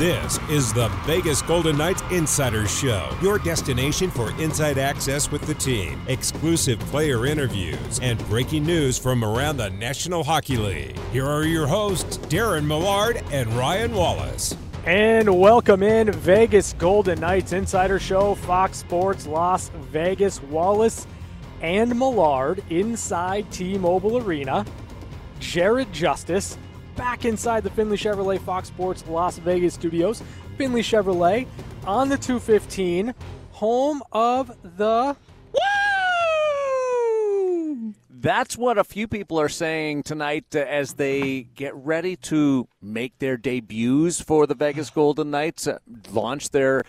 This is the Vegas Golden Knights Insider Show, your destination for inside access with the team, exclusive player interviews, and breaking news from around the National Hockey League. Here are your hosts, Darren Millard and Ryan Wallace. And welcome in Vegas Golden Knights Insider Show, Fox Sports Las Vegas. Wallace and Millard inside T Mobile Arena. Jared Justice back inside the Findlay Chevrolet Fox Sports Las Vegas studios. Findlay Chevrolet on the 215, home of the. Woo! That's what a few people are saying tonight uh, as they get ready to make their debuts for the Vegas Golden Knights, uh, launch their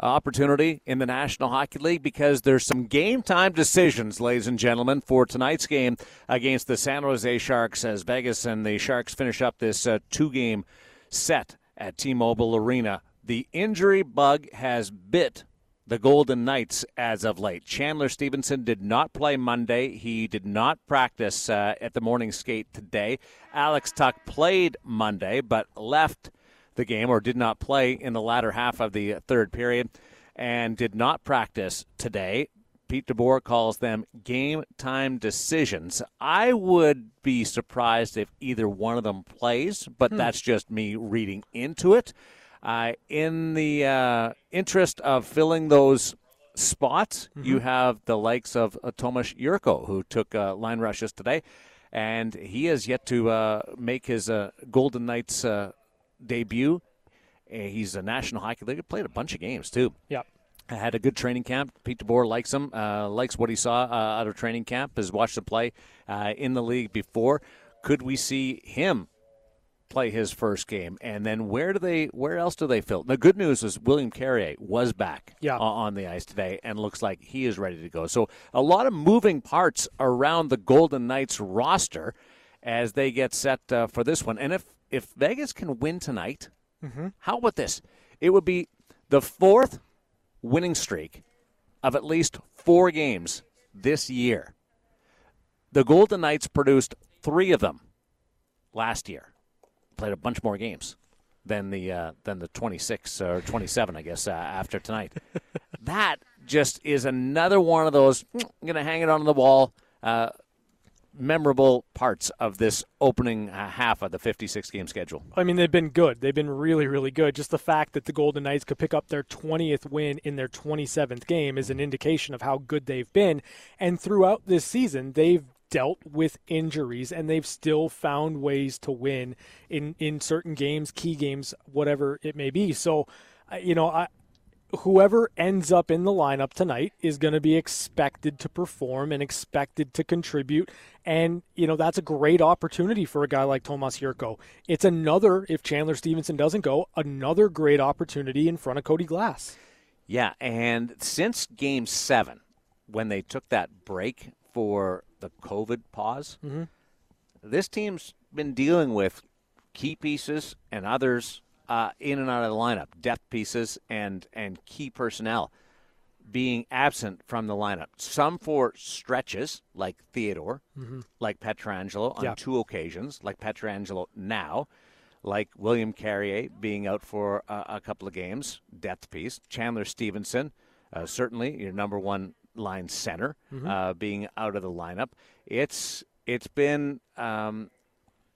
opportunity in the National Hockey League because there's some game time decisions, ladies and gentlemen, for tonight's game against the San Jose Sharks as Vegas and the Sharks finish up this uh, two game set at T Mobile Arena. The injury bug has bit the Golden Knights as of late. Chandler Stephenson did not play Monday. He did not practice uh, at the morning skate today. Alex Tuch played Monday, but left the game or did not play in the latter half of the third period and did not practice today. Pete DeBoer calls them game time decisions. I would be surprised if either one of them plays, but hmm. that's just me reading into it. Uh, in the uh, interest of filling those spots, mm-hmm. you have the likes of uh, Tomas Jurco, who took uh, line rushes today, and he has yet to uh, make his uh, Golden Knights debut. He's a National Hockey League. Played a bunch of games too. Yep. Had a good training camp. Pete DeBoer likes him. Uh, likes what he saw uh, out of training camp. Has watched him play uh, in the league before. Could we see him play his first game? And then where do they? Where else do they fill? The good news is William Carrier was back yeah. on the ice today and looks like he is ready to go. So a lot of moving parts around the Golden Knights roster as they get set uh, for this one. And if if Vegas can win tonight, mm-hmm. how about this? It would be the fourth winning streak of at least four games this year. The Golden Knights produced three of them last year. Played a bunch more games than the uh, than the 26 or 27, I guess, uh, after tonight. that just is another one of those. I'm going to hang it on the wall. Uh, memorable parts of this opening uh, half of the 56 game schedule? I mean, they've been good. They've been really, really good. Just the fact that the Golden Knights could pick up their 20th win in their 27th game is an indication of how good they've been. And throughout this season, they've dealt with injuries and they've still found ways to win in in certain games, key games, whatever it may be. So, you know, I whoever ends up in the lineup tonight is going to be expected to perform and expected to contribute. And, you know, that's a great opportunity for a guy like Tomas Jurco. It's another, if Chandler Stephenson doesn't go, another great opportunity in front of Cody Glass. Yeah. And since game seven, when they took that break for the COVID pause, mm-hmm. this team's been dealing with key pieces and others uh, in and out of the lineup, depth pieces and and key personnel being absent from the lineup. Some for stretches, like Theodore, mm-hmm. like Pietrangelo on two occasions, like Pietrangelo now, like William Carrier being out for a, a couple of games, depth piece. Chandler Stephenson, uh, certainly your number one line center, mm-hmm. uh, being out of the lineup. It's it's been um,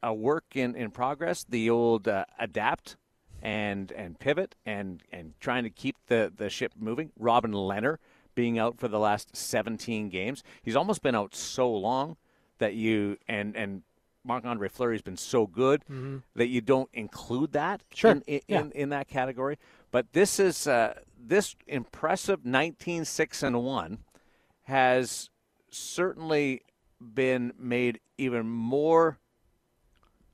a work in, in progress. The old uh, adapt and and pivot and and trying to keep the the ship moving. Robin Lehner being out for the last 17 games. He's almost been out so long that you and and Marc Andre Fleury's been so good mm-hmm. that you don't include that sure. in, in, yeah. in, in, that category. But this is uh, this impressive 19 6 and 1 has certainly been made even more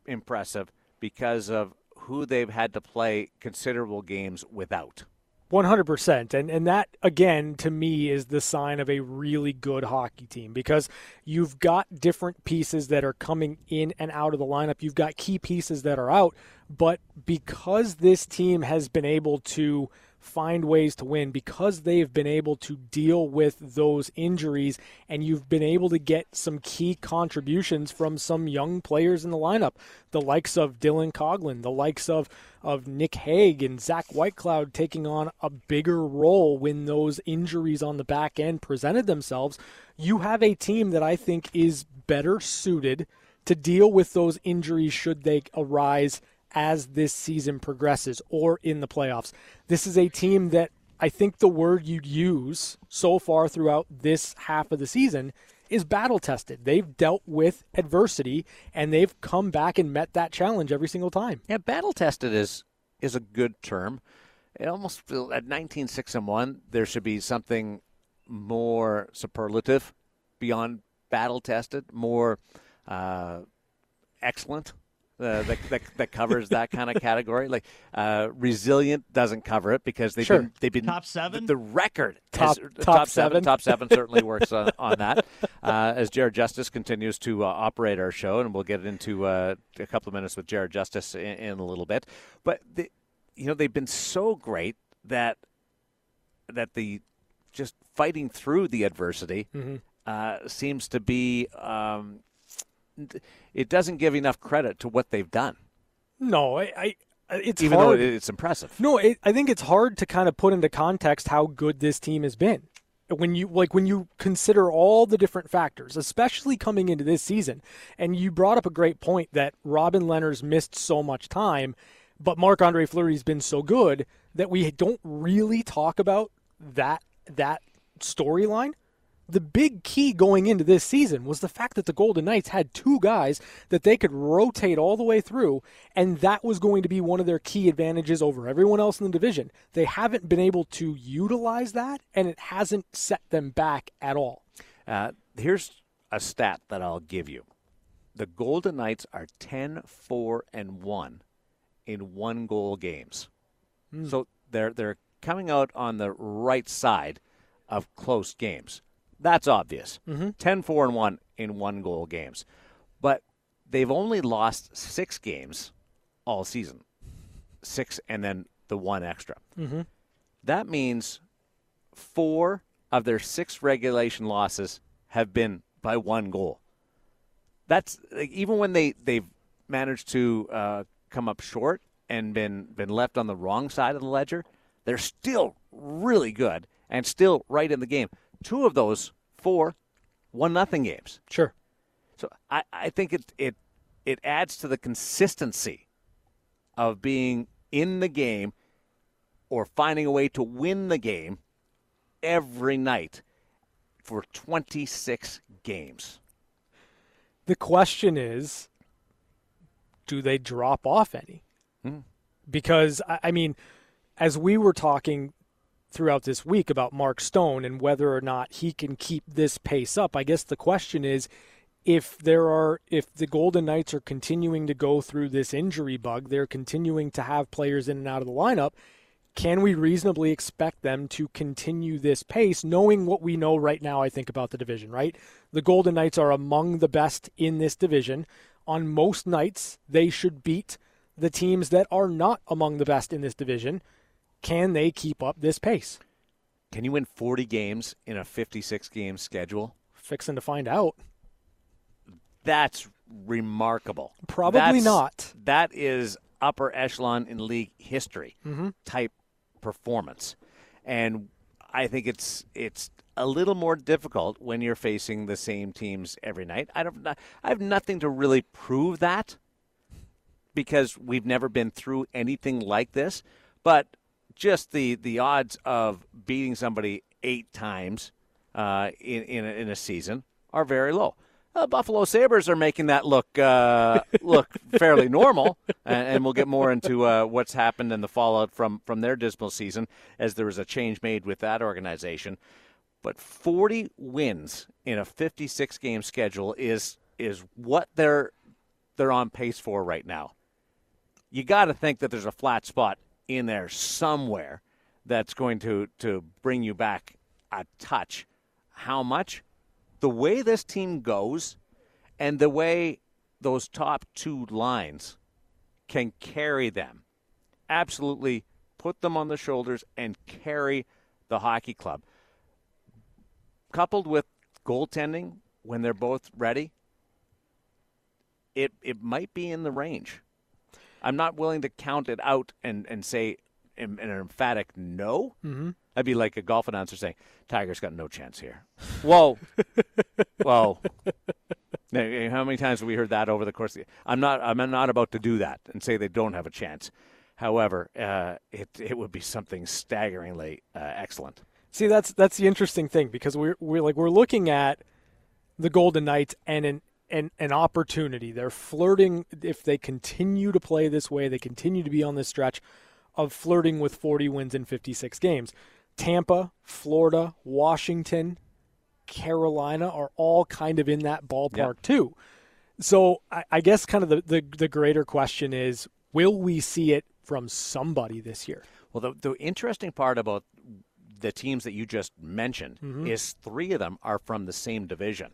impressive because of who they've had to play considerable games without. 100%. And and that again to me is the sign of a really good hockey team because you've got different pieces that are coming in and out of the lineup. You've got key pieces that are out, but because this team has been able to find ways to win because they've been able to deal with those injuries and you've been able to get some key contributions from some young players in the lineup. The likes of Dylan Coghlan, the likes of, of Nick Hague and Zach Whitecloud taking on a bigger role when those injuries on the back end presented themselves. You have a team that I think is better suited to deal with those injuries should they arise as this season progresses or in the playoffs. This is a team that I think the word you'd use so far throughout this half of the season is battle tested. They've dealt with adversity and they've come back and met that challenge every single time. Yeah, battle tested is is a good term. It almost feel at 19 6 and 1 there should be something more superlative beyond battle tested, more uh, excellent uh, that, that, that covers that kind of category. Like uh, resilient doesn't cover it because they've Sure. been they've been Top seven? The, the record Top- has- top seven. seven. Top seven certainly works on, on that. Uh, as Jared Justice continues to uh, operate our show, and we'll get into uh, a couple of minutes with Jared Justice in, in a little bit. But the, you know they've been so great that that the just fighting through the adversity uh, seems to be. Um, it doesn't give enough credit to what they've done, No, I, I it's even hard. though it's impressive. No, it, I think it's hard to kind of put into context how good this team has been. When you like when you consider all the different factors, especially coming into this season, and you brought up a great point that Robin Lehner's missed so much time, but Marc Andre Fleury's been so good that we don't really talk about that that storyline. The big key going into this season was the fact that the Golden Knights had two guys that they could rotate all the way through, and that was going to be one of their key advantages over everyone else in the division. They haven't been able to utilize that, and it hasn't set them back at all. Uh, here's a stat that I'll give you. The Golden Knights are 10 4 and 1 in one goal games. So they're they're coming out on the right side of close games. That's obvious. 10 4 and 1 in one goal games. But they've only lost 6 games all season. 6 and then the one extra. That means four of their six regulation losses have been by one goal. That's like, even when they they've managed to uh, come up short and been been left on the wrong side of the ledger. They're still really good and still right in the game. Two of those four one nothing games. Sure. So I, I think it it it adds to the consistency of being in the game or finding a way to win the game every night for 26 games. The question is do they drop off any? Hmm. Because, I I mean, as we were talking throughout this week about Mark Stone and whether or not he can keep this pace up, I guess the question is if there are if the Golden Knights are continuing to go through this injury bug, they're continuing to have players in and out of the lineup, can we reasonably expect them to continue this pace knowing what we know right now I think about the division, right? The Golden Knights are among the best in this division. On most nights, they should beat the teams that are not among the best in this division. Can they keep up this pace? Can you win 40 games in a 56 game schedule? Fixing to find out. That's remarkable. Probably That's- not. That is upper echelon in league history mm-hmm. type performance, and I think it's it's a little more difficult when you're facing the same teams every night. I don't. I have nothing to really prove that because we've never been through anything like this, but just the the odds of beating somebody eight times uh, in in a, in a season are very low. Uh, Buffalo Sabres are making that look uh, look fairly normal, and, and we'll get more into uh, what's happened and the fallout from from their dismal season as there was a change made with that organization. But 40 wins in a 56 game schedule is is what they're they're on pace for right now. You got to think that there's a flat spot in there somewhere that's going to to bring you back a touch. How much? The way this team goes and the way those top two lines can carry them absolutely put them on the shoulders and carry the hockey club. Coupled with goaltending when they're both ready, it it might be in the range. I'm not willing to count it out and, and say an, an emphatic no. Mm-hmm. I'd be like a golf announcer saying, Tiger's got no chance here. Whoa. Whoa. How many times have we heard that over the course of the I'm not I'm not about to do that and say they don't have a chance. However, uh, it it would be something staggeringly uh, excellent. See, that's that's the interesting thing because we're we're like we're looking at the Golden Knights and an an, an opportunity. They're flirting if they continue to play this way, they continue to be on this stretch of flirting with 40 wins in 56 games. Tampa, Florida, Washington, Carolina are all kind of in that ballpark Yep. too. So I, I guess kind of the, the the greater question is, will we see it from somebody this year? Well, the, the interesting part about the teams that you just mentioned Mm-hmm. is three of them are from the same division.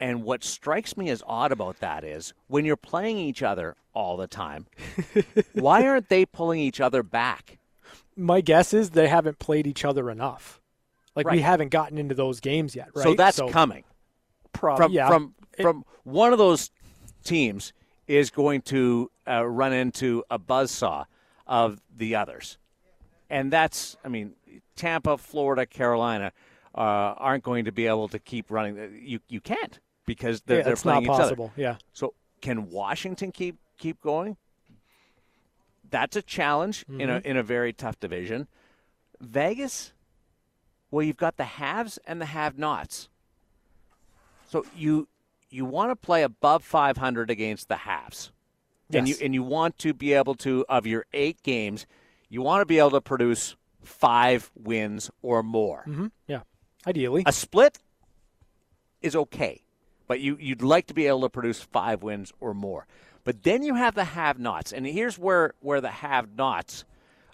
And what strikes me as odd about that is when you're playing each other all the time, why aren't they pulling each other back? My guess is they haven't played each other enough. Like we haven't gotten into those games yet, right? So that's coming. prob- from yeah. from It- from one of those teams is going to uh, run into a buzzsaw of the others, and that's I mean Tampa, Florida, Carolina uh, aren't going to be able to keep running. You you can't because they're, yeah, they're it's playing not each possible. other. Yeah. So can Washington keep keep going? That's a challenge in Mm-hmm. a in a very tough division. Vegas, well, you've got the haves and the have-nots. So you you want to play above 500 against the haves, and you and you want to be able to of your eight games, you want to be able to produce five wins or more. hmm Yeah. Ideally. A split is okay, but you, you'd like to be able to produce five wins or more. But then you have the have nots. And here's where, where the have nots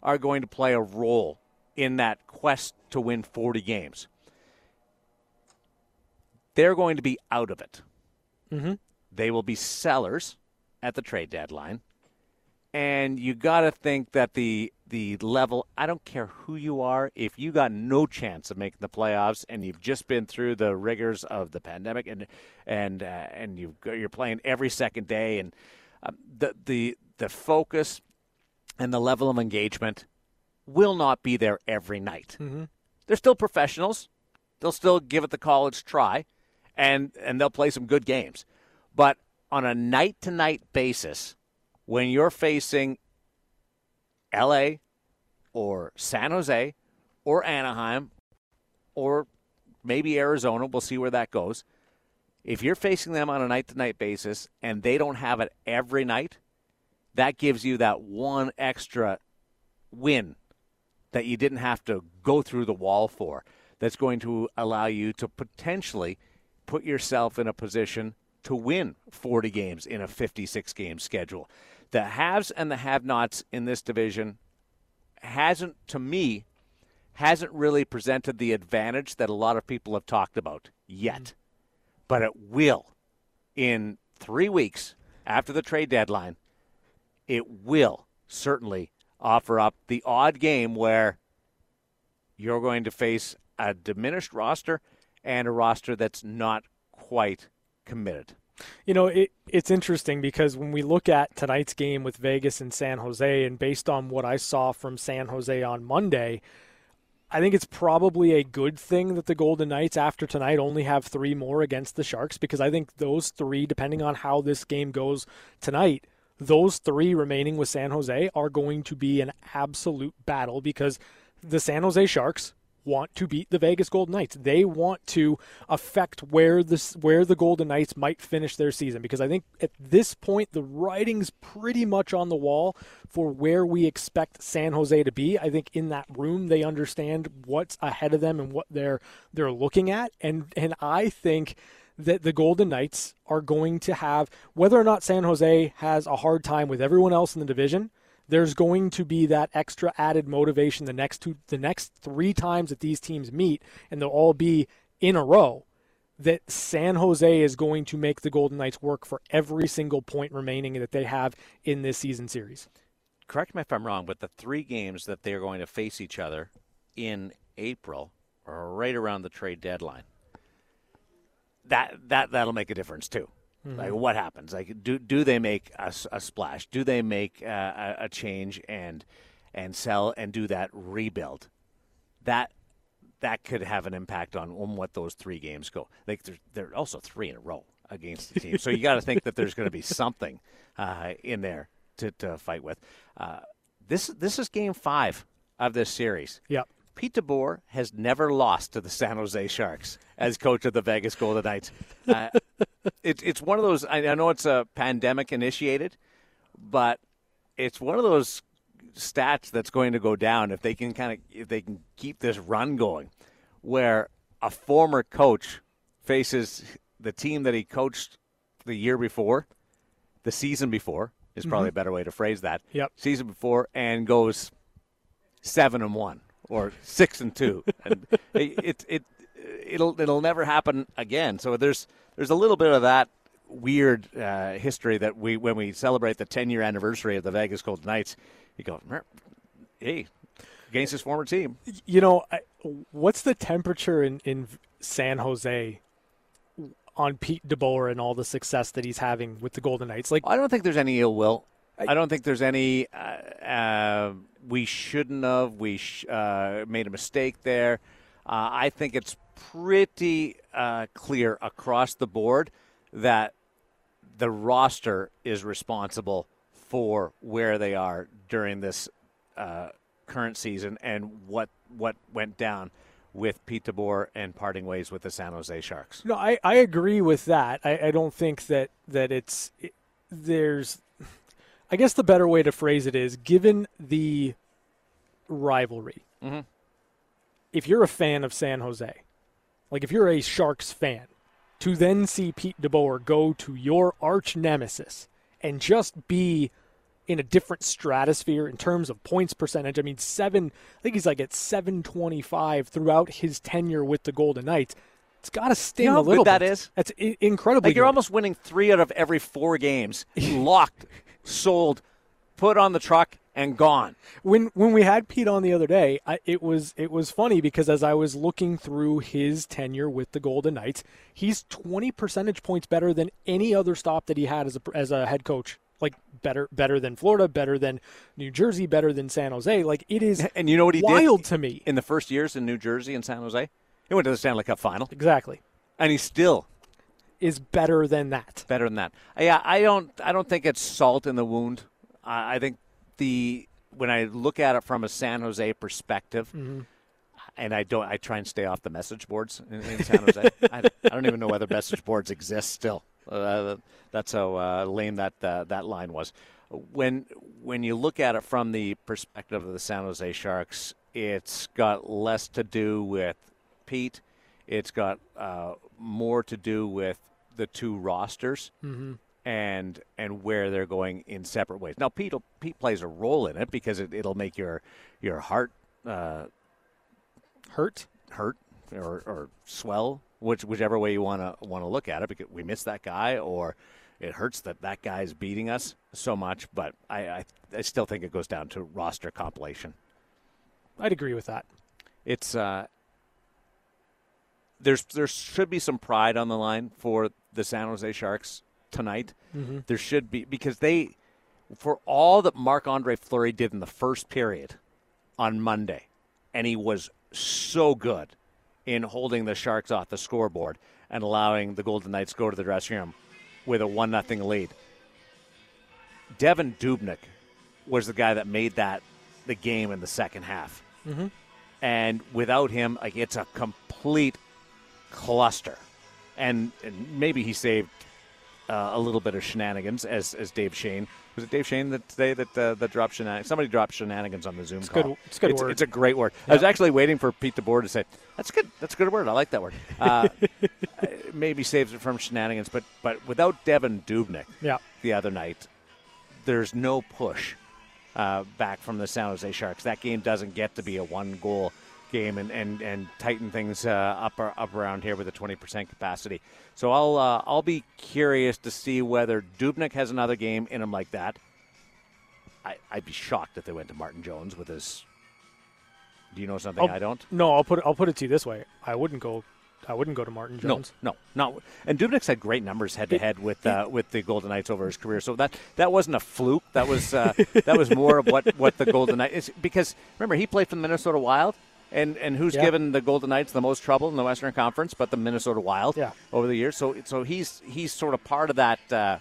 are going to play a role in that quest to win 40 games. They're going to be out of it. Mhm. They will be sellers at the trade deadline. And you got to think that the the level, I don't care who you are, if you got no chance of making the playoffs and you've just been through the rigors of the pandemic and and uh, and you've, got- you're playing every second day and um, the the the focus and the level of engagement will not be there every night. Mhm. They're still professionals. They'll still give it the college try, and and they'll play some good games. But on a night to night basis, when you're facing L.A. or San Jose or Anaheim or maybe Arizona, we'll see where that goes. If you're facing them on a night to night basis and they don't have it every night, that gives you that one extra win that you didn't have to go through the wall for. That's going to allow you to potentially put yourself in a position to win 40 games in a 56 game schedule. The haves and the have nots in this division hasn't, to me, hasn't really presented the advantage that a lot of people have talked about yet. But it will in three weeks after the trade deadline. It will certainly offer up the odd game where you're going to face a diminished roster and a roster that's not quite committed. You know, it, it's interesting because when we look at tonight's game with Vegas and San Jose, and based on what I saw from San Jose on Monday, I think it's probably a good thing that the Golden Knights, after tonight, only have three more against the Sharks because I think those three, depending on how this game goes tonight, those three remaining with San Jose are going to be an absolute battle because the San Jose Sharks want to beat the Vegas Golden Knights. They want to affect where this where the Golden Knights might finish their season because I think at this point the writing's pretty much on the wall for where we expect San Jose to be. I think in that room they understand what's ahead of them and what they're they're looking at and and I think that the Golden Knights are going to have whether or not San Jose has a hard time with everyone else in the division there's going to be that extra added motivation the next two the next three times that these teams meet and they'll all be in a row that San Jose is going to make the Golden Knights work for every single point remaining that they have in this season series. correct me if I'm wrong, but the three games that they're going to face each other in April are right around the trade deadline. That that that'll make a difference too. Mm-hmm. Like what happens? Like do do they make a, a splash? Do they make uh, a, a change and and sell and do that rebuild? That that could have an impact on, on what those three games go. Like they're, they're also three in a row against the team, so you got to think that there's going to be something uh, in there to, to fight with. Uh, this this is game five of this series. Yep. Pete DeBoer has never lost to the San Jose Sharks as coach of the Vegas Golden Knights. Uh, it, it's one of those. I, I know it's a pandemic initiated, but it's one of those stats that's going to go down if they can kind of if they can keep this run going, where a former coach faces the team that he coached the year before, the season before is probably mm-hmm. a better way to phrase that. Yep. Season before and goes seven and one or six and two, and it, it it it'll it'll never happen again. So there's there's a little bit of that weird uh, history that we when we celebrate the 10 year anniversary of the Vegas Golden Knights, you go, hey, against his former team. You know, what's the temperature in in San Jose? On Pete DeBoer and all the success that he's having with the Golden Knights, like I don't think there's any ill will. I, I don't think there's any. Uh, uh, we shouldn't have. We sh- uh, made a mistake there. Uh, I think it's pretty uh, clear across the board that the roster is responsible for where they are during this uh, current season and what what went down with Pete DeBoer and parting ways with the San Jose Sharks. No, I, I agree with that. I, I don't think that that it's it, there's. I guess the better way to phrase it is given the rivalry. Mm-hmm. If you're a fan of San Jose, like if you're a Sharks fan, to then see Pete DeBoer go to your arch nemesis and just be in a different stratosphere in terms of points percentage. I mean, seven. I think he's like at 725 throughout his tenure with the Golden Knights. It's got to sting you know a little. That bit. is. That's I- incredibly. Like you're almost winning three out of every four games. Locked, sold, put on the truck, and gone. When when we had Pete on the other day, I, it was it was funny because as I was looking through his tenure with the Golden Knights, he's 20 percentage points better than any other stop that he had as a as a head coach. Like better better than Florida, better than New Jersey, better than San Jose. Like it is and you know what he wild did to me in the first years in New Jersey and San Jose. He went to the Stanley Cup final. Exactly. And he still is better than that. Better than that. Yeah, I don't. I don't think it's salt in the wound. I, I think the when I look at it from a San Jose perspective, mm-hmm. and I don't, I try and stay off the message boards in, in San Jose. I, I, don't even know whether message boards exist still. Uh, that's how uh, lame that uh, that line was. When when you look at it from the perspective of the San Jose Sharks, it's got less to do with Pete. It's got uh, more to do with the two rosters. Mm-hmm and and where they're going in separate ways. Now, Pete Pete plays a role in it because it, will make your your heart uh, hurt, hurt, or, or swell, which whichever way you want to want to look at it. Because we miss that guy, or it hurts that that guy's beating us so much. But I, I, I still think it goes down to roster compilation. I'd agree with that. It's uh, there's there should be some pride on the line for the San Jose Sharks tonight. Mm-hmm. There should be because they, for all that Marc Andre Fleury did in the first period on Monday, and he was so good in holding the Sharks off the scoreboard and allowing the Golden Knights go to the dressing room with a one nothing lead. Devan Dubnyk was the guy that made that the game in the second half. Mm-hmm. And without him, like it's a complete cluster. And, and maybe he saved uh, a little bit of shenanigans, as as Dave Shane. was it Dave Shane that today that uh, that dropped shenanigans? Somebody dropped shenanigans on the Zoom it's call. Good, it's good it's, word. It's a great word. Yep. I was actually waiting for Pete DeBoer to say that's good. That's a good word. I like that word. Uh, maybe saves it from shenanigans, but but without Devan Dubnyk, yeah. the other night, there's no push uh, back from the San Jose Sharks. That game doesn't get to be a one goal game and, and, and tighten things uh, up up around here with a 20% capacity. So I'll uh, I'll be curious to see whether Dubnyk has another game in him like that, I, I'd be shocked if they went to Martin Jones with his. Do you know something I'll- I don't? No, I'll put it, I'll put it to you this way. I wouldn't go. I wouldn't go to Martin Jones. No, no, not. And Dubnyk's had great numbers head to head with uh, with the Golden Knights over his career. So that that wasn't a fluke. That was uh, that was more of what, what the Golden Knights. Because remember, he played for the Minnesota Wild, and and who's Yeah. given the Golden Knights the most trouble in the Western Conference, but the Minnesota Wild Yeah. over the years. So so he's he's sort of part of that uh,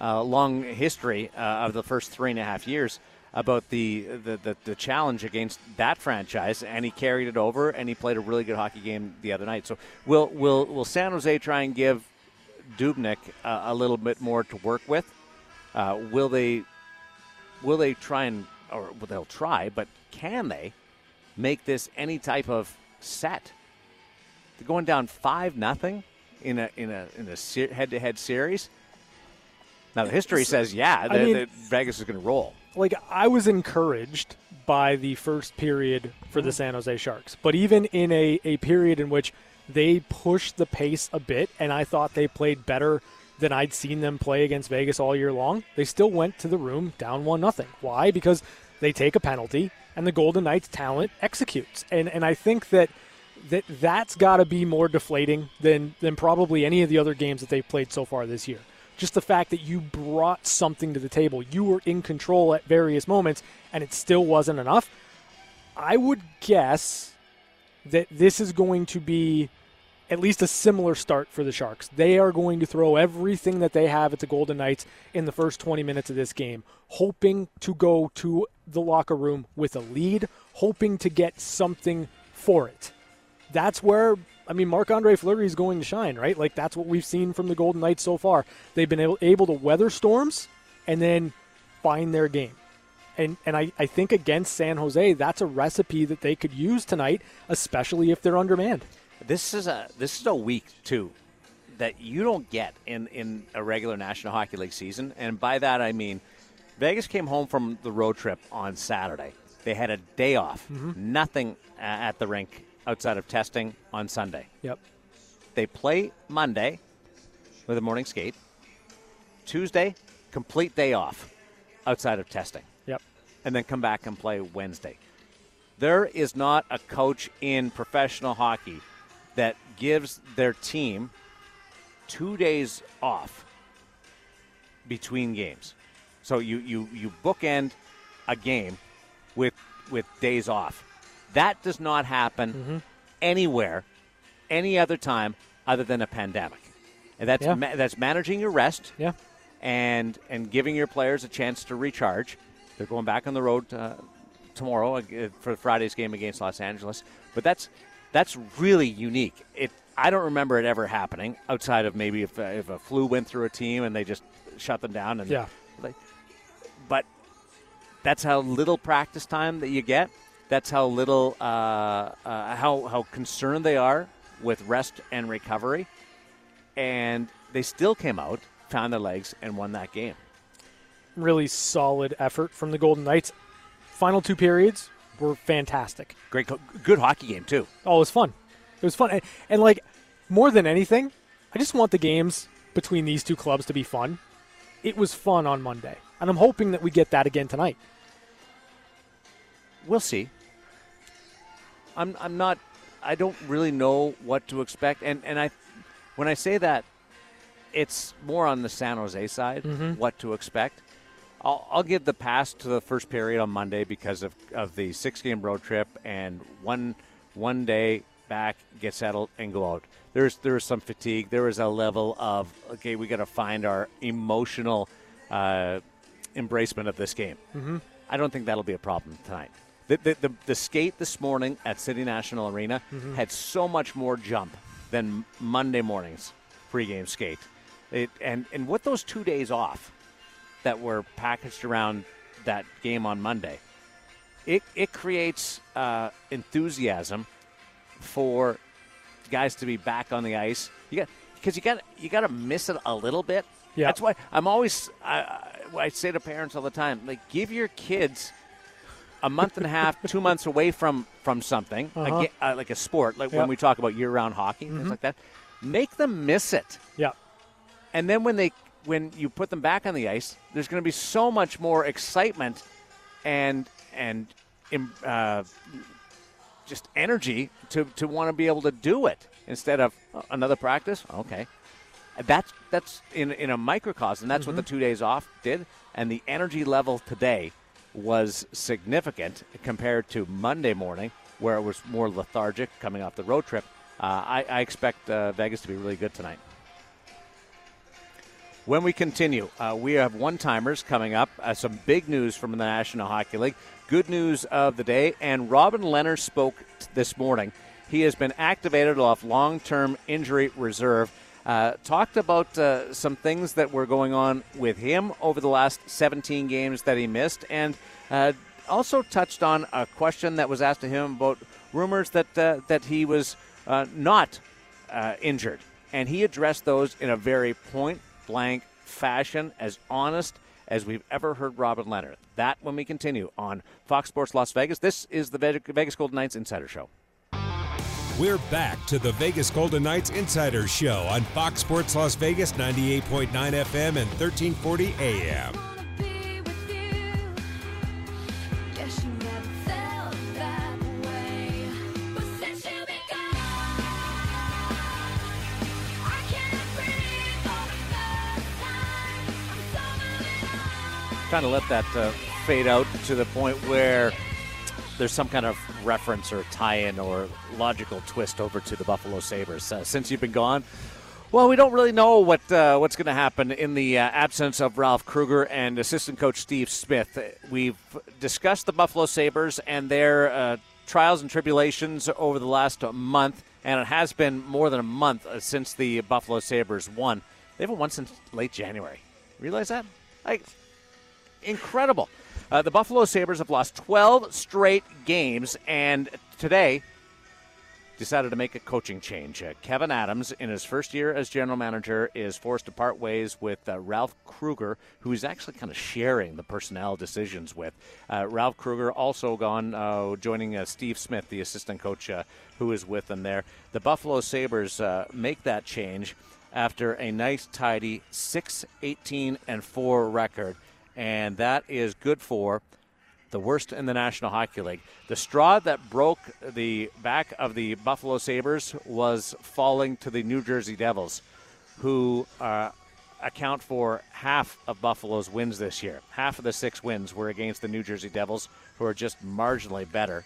uh, long history uh, of the first three and a half years about the, the, the, the challenge against that franchise, and he carried it over, and he played a really good hockey game the other night. So will will will San Jose try and give Dubnyk uh, a little bit more to work with? Uh, will they will they try and or they'll try, but can they make this any type of set? They're going down five nothing in a in a in a head to head series. Now the history says yeah, that- mean- that Vegas is going to roll. like I was encouraged by the first period for the San Jose Sharks, but even in a, a period in which they pushed the pace a bit, and I thought they played better than I'd seen them play against Vegas all year long, they still went to the room down one nothing. Why? Because they take a penalty and the Golden Knights talent executes. And and I think that that that's got to be more deflating than than probably any of the other games that they've played so far this year. Just the fact that you brought something to the table, you were in control at various moments, and it still wasn't enough. I would guess that this is going to be at least a similar start for the Sharks. They are going to throw everything that they have at the Golden Knights in the first 20 minutes of this game, hoping to go to the locker room with a lead, hoping to get something for it. That's where I mean Marc Andre Fleury is going to shine, right? Like that's what we've seen from the Golden Knights so far. They've been able, able to weather storms and then find their game. And and I, I think against San Jose, that's a recipe that they could use tonight, especially if they're undermanned. This is a this is a week too that you don't get in in a regular National Hockey League season, and by that I mean Vegas came home from the road trip on Saturday. They had a day off, nothing uh, at the rink outside of testing on Sunday. Yep. They play Monday with a morning skate. Tuesday, complete day off outside of testing Yep. and then come back and play Wednesday. There is not a coach in professional hockey that gives their team two days off between games. So you, you, you bookend a game with with days off. That does not happen anywhere, any other time other than a pandemic. And that's Yeah. ma- that's managing your rest Yeah. and and giving your players a chance to recharge. They're going back on the road uh, tomorrow uh, for Friday's game against Los Angeles, but that's that's really unique. It I don't remember it ever happening outside of maybe if, if a flu went through a team and they just shut them down and Yeah. But that's how little practice time that you get. That's how little uh, uh, how how concerned they are with rest and recovery, and they still came out, found their legs, and won that game. Really solid effort from the Golden Knights. Final two periods were fantastic. Great, good hockey game too. Oh, it was fun. It was fun. And, and like, more than anything, I just want the games between these two clubs to be fun. It was fun on Monday. And I'm hoping that we get that again tonight. We'll see. I'm I'm not. I don't really know what to expect, and and I, when I say that, it's more on the San Jose side. What to expect. I'll, I'll give the pass to the first period on Monday because of, of the six game road trip and one one day back, get settled, and go out. There's there's some fatigue. There is a level of okay, we got to find our emotional uh, embracement of this game. Mm-hmm. I don't think that'll be a problem tonight. The, the, the, the skate this morning at City National Arena had so much more jump than Monday morning's pregame skate. It, and, and with those two days off that were packaged around that game on Monday, it, it creates uh, enthusiasm for guys to be back on the ice. You got because you got you got to miss it a little bit. Yeah. That's why I'm always I, I, say to parents all the time, like give your kids a month and a half, two months away from from something, Uh-huh. ga- uh, like a sport, like Yep. when we talk about year-round hockey, things like that. Make them miss it, Yeah. and then when they when you put them back on the ice, there's going to be so much more excitement and and uh, just energy to, to want to be able to do it instead of oh, another practice. Okay, that's that's in in a microcosm. That's mm-hmm. what the mm-hmm. two days off did, and the energy level today was significant compared to Monday morning, where it was more lethargic coming off the road trip. Uh, I, I, expect uh, Vegas to be really good tonight. When we continue, uh, we have one timers coming up. Uh, some big news from the National Hockey League. Good news of the day, and Robin Lehner spoke this morning. He has been activated off long term injury reserve. Uh, talked about uh, some things that were going on with him over the last 17 games that he missed, and uh, also touched on a question that was asked to him about rumors that uh, that he was uh, not uh, injured, and he addressed those in a very point blank fashion, as honest as we've ever heard Robin Lehner. That when we continue on Fox Sports Las Vegas. This is the Vegas Golden Knights Insider Show. We're back to the Vegas Golden Knights Insider Show on Fox Sports Las Vegas 98.9 FM and 1340 AM. Kind of let that uh, fade out to the point where there's some kind of reference or tie-in or logical twist over to the Buffalo Sabres. Uh, since you've been gone, well, we don't really know what uh, what's going to happen in the uh, absence of Ralph Krueger and assistant coach Steve Smith. We've discussed the Buffalo Sabres and their uh, trials and tribulations over the last month, and it has been more than a month uh, since the Buffalo Sabres won. They haven't won since late January. Realize that? Like, incredible. Uh, the Buffalo Sabres have lost 12 straight games, and today decided to make a coaching change. Uh, Kevyn Adams, in his first year as general manager, is forced to part ways with uh, Ralph Krueger, who he's actually kind of sharing the personnel decisions with. Uh, Ralph Krueger also gone, uh, joining uh, Steve Smith, the assistant coach, uh, who is with them there. The Buffalo Sabres make that change after a nice, tidy 6 18 and 4 record and that is good for the worst in the National Hockey League. The straw that broke the back of the Buffalo Sabres was falling to the New Jersey Devils, who uh, account for half of Buffalo's wins this year. Half of the six wins were against the New Jersey Devils, who are just marginally better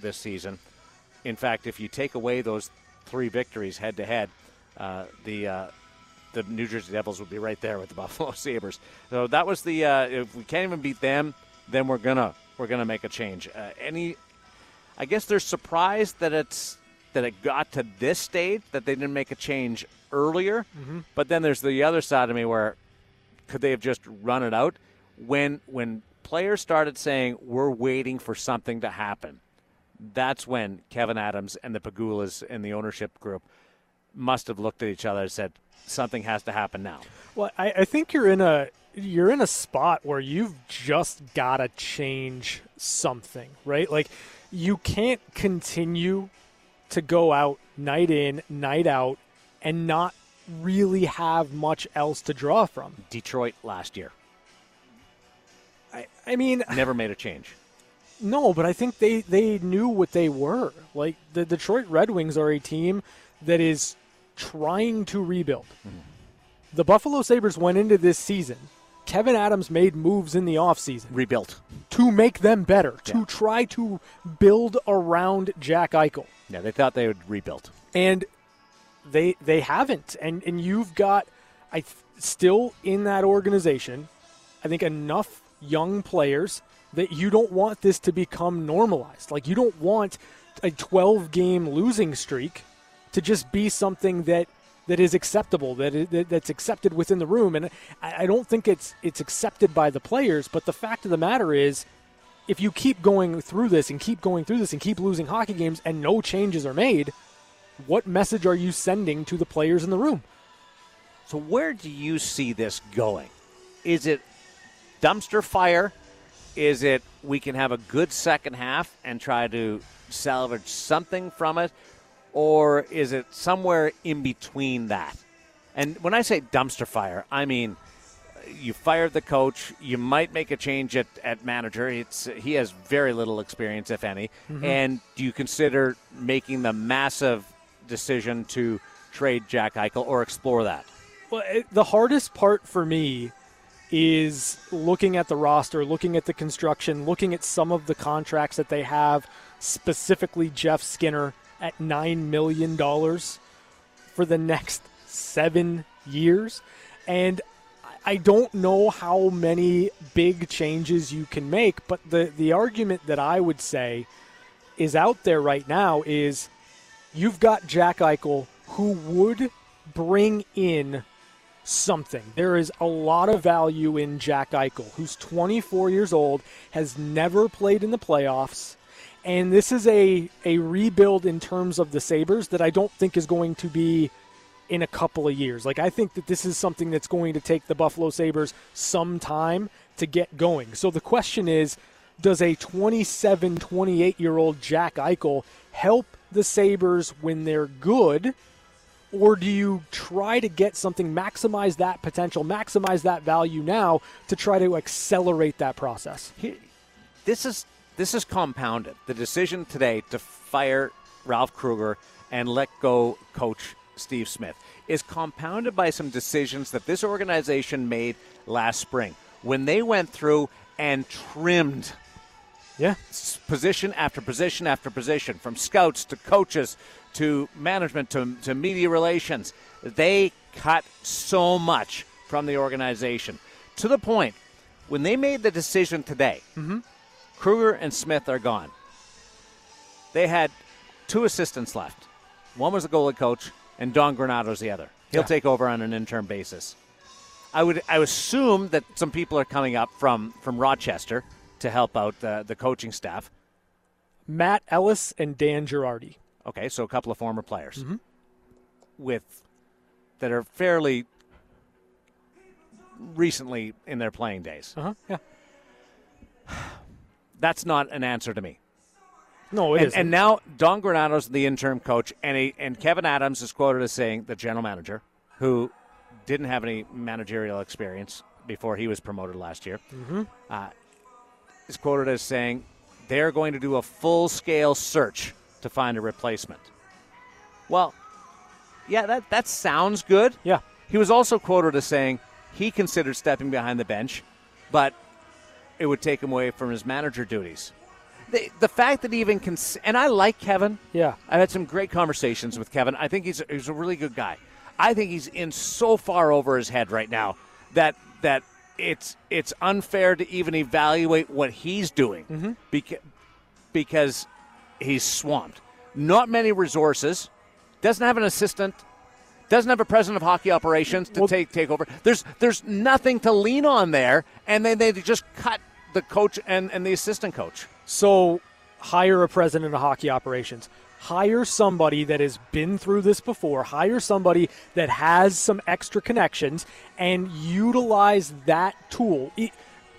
this season. In fact, if you take away those three victories head to head, the uh, the New Jersey Devils would be right there with the Buffalo Sabres. So that was the uh, if we can't even beat them, then we're gonna we're gonna make a change. Uh, any, I guess they're surprised that it's that it got to this stage that they didn't make a change earlier. Mm-hmm. But then there's the other side of me where could they have just run it out when when players started saying we're waiting for something to happen. That's when Kevyn Adams and the Pegulas and the ownership group must have looked at each other and said, something has to happen now. Well, I, I think you're in a you're in a spot where you've just got to change something, right? Like you can't continue to go out night in, night out, and not really have much else to draw from. Detroit last year. I, I mean, never made a change. No, but I think they, they knew what they were. Like the Detroit Red Wings are a team that is trying to rebuild. Mm-hmm. The Buffalo Sabres went into this season. Kevyn Adams made moves in the offseason. Rebuilt. To make them better, yeah. to try to build around Jack Eichel. Yeah, they thought they would rebuild. And they they haven't. And and you've got I still in that organization, I think enough young players that you don't want this to become normalized. Like you don't want a 12 game losing streak to just be something that that is acceptable, that, is, that's accepted within the room. And I, I don't think it's it's accepted by the players. But the fact of the matter is, if you keep going through this and keep going through this and keep losing hockey games and no changes are made, what message are you sending to the players in the room? So where do you see this going? Is it dumpster fire? Is it we can have a good second half and try to salvage something from it? Or is it somewhere in between that? And when I say dumpster fire, I mean you fired the coach. You might make a change at, at manager. It's he has very little experience, if any. Mm-hmm. And do you consider making the massive decision to trade Jack Eichel or explore that? Well, it, the hardest part for me is looking at the roster, looking at the construction, looking at some of the contracts that they have, specifically Jeff Skinner at $9 million for the next seven years. And I don't know how many big changes you can make, but the, the argument that I would say is out there right now is you've got Jack Eichel who would bring in something. There is a lot of value in Jack Eichel, who's 24 years old, has never played in the playoffs, and this is a, a rebuild in terms of the Sabres that I don't think is going to be in a couple of years. Like, I think that this is something that's going to take the Buffalo Sabres some time to get going. So the question is does a 27, 28 year old Jack Eichel help the Sabres when they're good? Or do you try to get something, maximize that potential, maximize that value now to try to accelerate that process? This is this is compounded. The decision today to fire Ralph Krueger and let go coach Steve Smith is compounded by some decisions that this organization made last spring when they went through and trimmed Yeah. position after position after position, from scouts to coaches to management to, to media relations. They cut so much from the organization to the point when they made the decision today, mm-hmm. Krueger and Smith are gone. They had two assistants left. One was the goalie coach, and Don Granato's the other. He'll Yeah. take over on an interim basis. I would I would assume that some people are coming up from from Rochester to help out the, the coaching staff. Matt Ellis and Dan Girardi. Okay, so a couple of former players with that are fairly recently in their playing days. Uh huh. Yeah. That's not an answer to me. No, it and, isn't. and now Don Granato's the interim coach, and he, and Kevyn Adams is quoted as saying the general manager, who didn't have any managerial experience before he was promoted last year, uh, is quoted as saying they're going to do a full scale search to find a replacement. Well, yeah, that that sounds good. yeah. He was also quoted as saying he considered stepping behind the bench, but it would take him away from his manager duties. The, the fact that he even cons- and I like Kevyn. Yeah. I've had some great conversations with Kevyn. I think he's he's a really good guy. I think he's in so far over his head right now that that it's it's unfair to even evaluate what he's doing Mm-hmm. beca- because he's swamped. Not many resources. Doesn't have an assistant. Doesn't have a president of hockey operations to Well- take take over. There's there's nothing to lean on there, and then they just cut the coach and, and the assistant coach. So hire a president of hockey operations. Hire somebody that has been through this before. Hire somebody that has some extra connections and utilize that tool. E-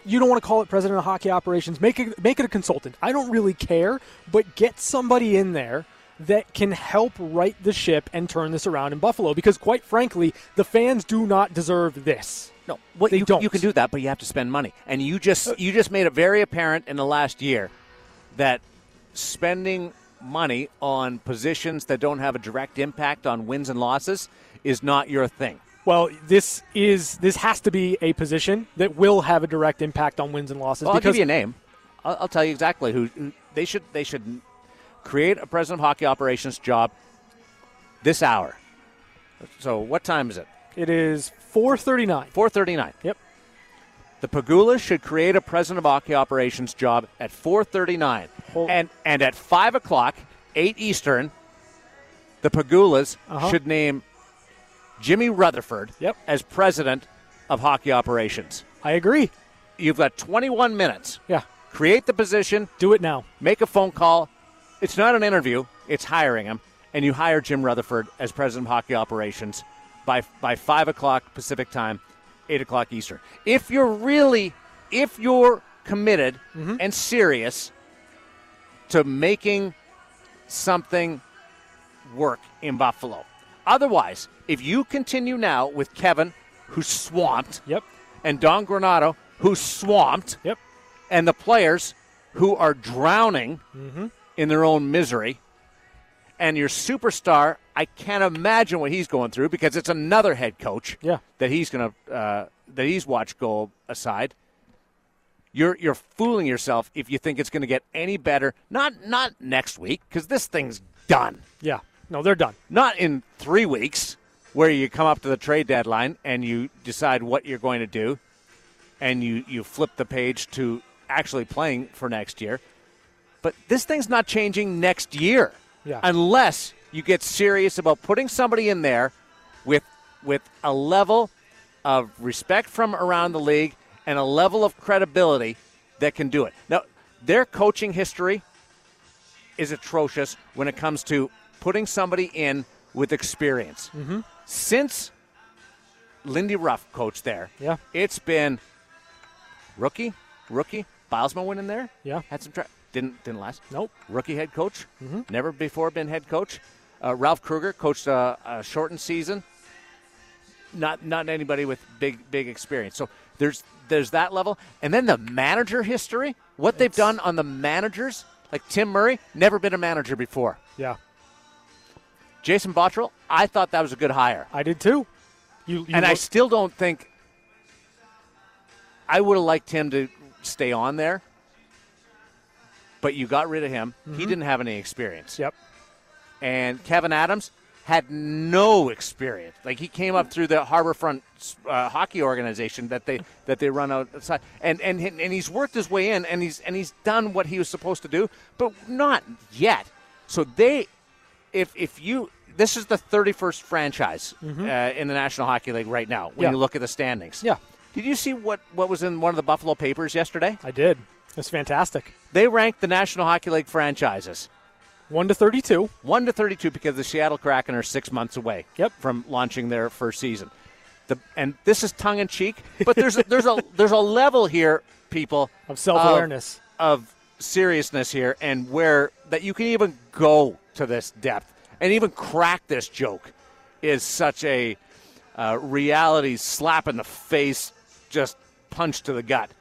You don't want to call it president of hockey operations. Make it make it a consultant. I don't really care, but get somebody in there that can help right the ship and turn this around in Buffalo because quite frankly, the fans do not deserve this. No, well, They you, don't. you can do that, but you have to spend money. And you just uh, you just made it very apparent in the last year that spending money on positions that don't have a direct impact on wins and losses is not your thing. Well, this is this has to be a position that will have a direct impact on wins and losses. Well, I'll give you a name. I'll, I'll tell you exactly who, who they should they should create a president of hockey operations job this hour. So what time is it? it is 4:39. Four thirty nine. Yep. The Pegulas should create a president of hockey operations job at 4:39, Hold- and and at five o'clock, eight Eastern, the Pegulas Uh-huh. should name Jimmy Rutherford Yep. as president of hockey operations. I agree. You've got 21 minutes. Yeah. Create the position, Do it now. make a phone call. It's not an interview; it's hiring him, and you hire Jim Rutherford as president of hockey operations by by five o'clock Pacific time, eight o'clock Eastern. If you're really, if you're committed and serious to making something work in Buffalo, Otherwise, if you continue now with Kevyn, who's swamped, Yep. and Don Granato, who's swamped, Yep. and the players who are drowning Mm-hmm. In their own misery, and your superstar, I can't imagine what he's going through because it's another head coach Yeah. that he's going to uh, that he's watched go aside. You're you're fooling yourself if you think it's going to get any better. Not not next week because this thing's done. Yeah. No, they're done. Not in three weeks where you come up to the trade deadline and you decide what you're going to do, and you you flip the page to actually playing for next year. But this thing's not changing next year Yeah. unless you get serious about putting somebody in there with with a level of respect from around the league and a level of credibility that can do it. Now, their coaching history is atrocious when it comes to putting somebody in with experience. Mm-hmm. Since Lindy Ruff coached there, Yeah. it's been rookie, rookie. Bylsma went in there, Yeah. had some tra- didn't didn't last. Nope. Rookie head coach, Mm-hmm. never before been head coach. Uh, Ralph Krueger coached a, a shortened season. Not not anybody with big big experience. So there's there's that level, and then the manager history. What they've done on the managers, like Tim Murray, never been a manager before. Yeah. Jason Botterill, I thought that was a good hire. I did too. You, you and I still don't think I would have liked him to stay on there. But you got rid of him. He didn't have any experience. Yep. And Kevyn Adams had no experience. Like he came up through the Harborfront uh, hockey organization that they that they run outside, and and and he's worked his way in, and he's and he's done what he was supposed to do, but not yet. So they, if if you. This is the 31st franchise uh, in the National Hockey League right now. When Yeah. you look at the standings, Yeah. Did you see what, what was in one of the Buffalo papers yesterday? I did. It's fantastic. They rank the National Hockey League franchises 1 to 32. 1 to 32 because the Seattle Kraken are six months away Yep. from launching their first season. The, and this is tongue in cheek, but there's a, there's a there's a level here, people, Of self-awareness. of, of seriousness here, and where that you can even go to this depth and even crack this joke is such a uh, reality slap in the face, just punch to the gut.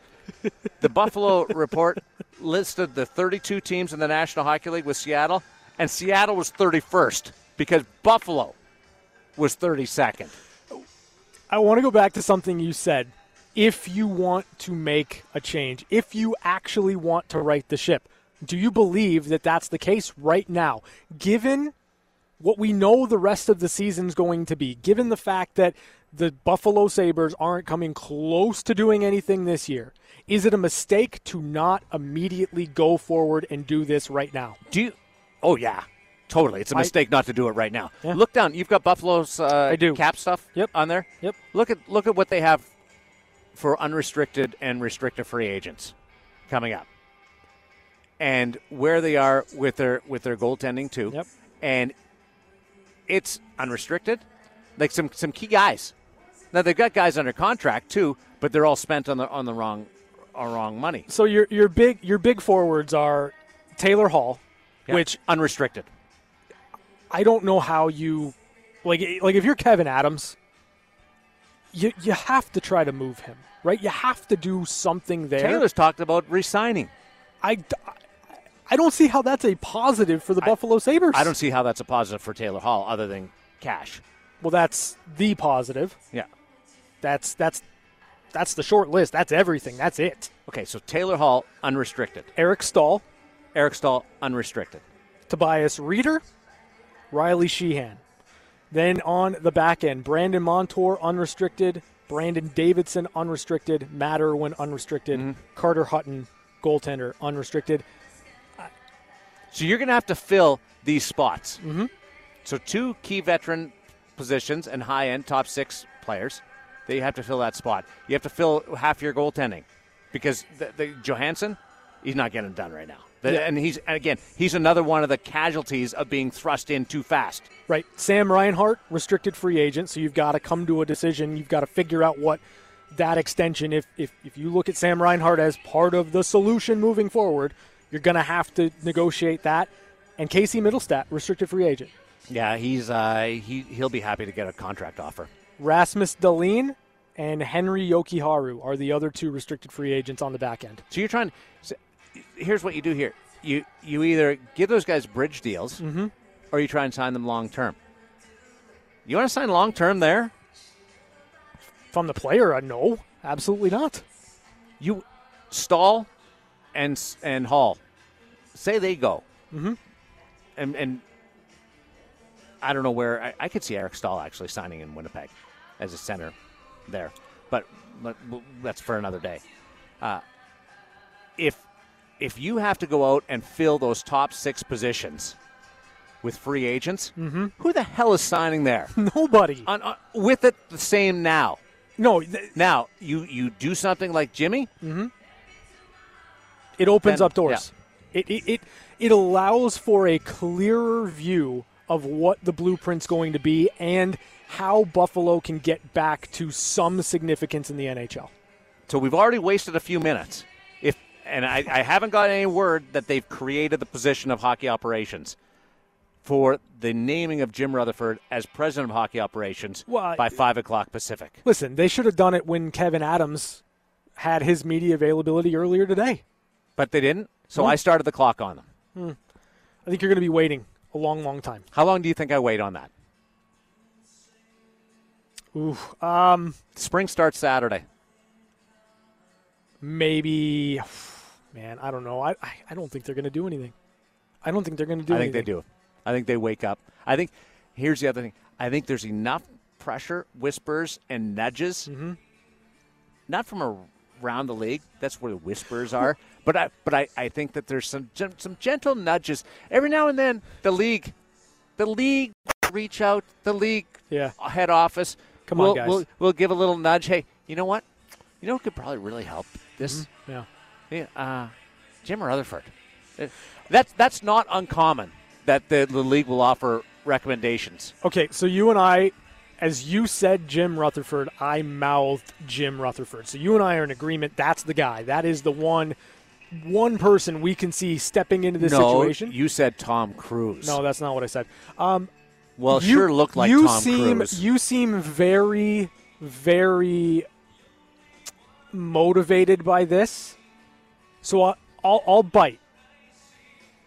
the Buffalo report listed the 32 teams in the National Hockey League with Seattle, and Seattle was 31st because Buffalo was 32nd. I want to go back to something you said. If you want to make a change, if you actually want to right the ship, do you believe that that's the case right now? Given what we know the rest of the season's going to be, given the fact that the Buffalo Sabres aren't coming close to doing anything this year, is it a mistake to not immediately go forward and do this right now? Do you? Oh yeah, totally. It's a mistake not to do it right now. Yeah. Look down. You've got Buffalo's uh, I do. cap stuff. Yep. on there. Yep. Look at look at what they have for unrestricted and restricted free agents coming up, and where they are with their with their goaltending too. Yep. And it's unrestricted, like some some key guys. Now they've got guys under contract too, but they're all spent on the on the wrong on wrong money. So your your big your big forwards are Taylor Hall, Yeah. which unrestricted. I don't know how you like eh, like if you're Kevyn Adams, you you have to try to move him, right? You have to do something there. Taylor's talked about resigning. I I don't see how that's a positive for the Buffalo Sabres. I don't see how that's a positive for Taylor Hall other than cash. Well, that's the positive. Yeah. That's that's that's the short list. That's everything. That's it. Okay, so Taylor Hall, unrestricted. Eric Staal, Eric Staal, unrestricted. Tobias Rieder, Riley Sheahan. Then on the back end, Brandon Montour unrestricted, Brandon Davidson unrestricted, Matt Irwin unrestricted, Carter Hutton goaltender unrestricted. So you're going to have to fill these spots. Mm-hmm. So two key veteran positions and high end top six players. That you have to fill that spot. You have to fill half your goaltending because the, the Johansson, he's not getting it done right now. The- Yeah. And he's and again, he's another one of the casualties of being thrust in too fast. Right. Sam Reinhart, restricted free agent, so you've got to come to a decision. You've got to figure out what that extension if, if if you look at Sam Reinhart as part of the solution moving forward, you're going to have to negotiate that. And Casey Mittelstadt, restricted free agent. Yeah, he's uh, he he'll be happy to get a contract offer. Rasmus Dahlin and Henri Jokiharju are the other two restricted free agents on the back end. So you're trying. So here's what you do here: you you either give those guys bridge deals, Mm-hmm. or you try and sign them long term. You want to sign long term there? From the player, uh, no, absolutely not. You Staal and and Hall say they go, Mhm. and and I don't know where I, I could see Eric Staal actually signing in Winnipeg as a center there, but, but that's for another day. Uh, if if you have to go out and fill those top six positions with free agents, who the hell is signing there? Nobody. on, on, with it the same now. No, th- Now you you do something like Jimmy. it opens Then- up doors. It, it it it allows for a clearer view of what the blueprint's going to be and how Buffalo can get back to some significance in the NHL. So we've already wasted a few minutes. If and I, I haven't got any word that they've created the position of hockey operations for the naming of Jim Rutherford as president of hockey operations Well, by five o'clock Pacific. Listen, they should have done it when Kevyn Adams had his media availability earlier today. But they didn't. So. I started the clock on them. Hmm. I think you're going to be waiting a long, long time. How long do you think I wait on that? Ooh, um, Spring starts Saturday. maybe, man, I don't know. I I, I don't think they're going to do anything. I don't think they're going to do I think anything. they do. I think they wake up. I think here's the other thing. I think there's enough pressure, whispers, and nudges. Mm-hmm. Not from around the league. That's where the whispers are. but I, but I, I think that there's some some gentle nudges every now and then. The league, the league, reach out. The league Yeah. head office. Come on, we'll, guys. We'll, we'll give a little nudge. Hey, you know what? You know what could probably really help this? Yeah. Yeah, uh, Jim Rutherford. Uh, That's that's not uncommon that the, the league will offer recommendations. Okay, so you and I, as you said Jim Rutherford, I mouthed Jim Rutherford. So you and I are in agreement. That's the guy. That is the one, one person we can see stepping into this no, situation. you said Tom Cruise. no, that's not what I said. Um, well, you, sure looked like you Tom seem, Cruise. You seem very, very motivated by this. So I- I'll, I'll bite.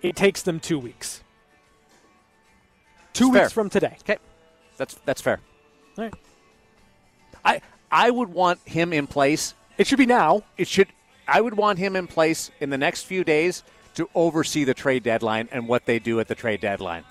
It takes them two weeks. Two It's weeks fair. from today. okay, that's that's fair. All right. I I would want him in place. It should be now. It should. I would want him in place in the next few days to oversee the trade deadline and what they do at the trade deadline.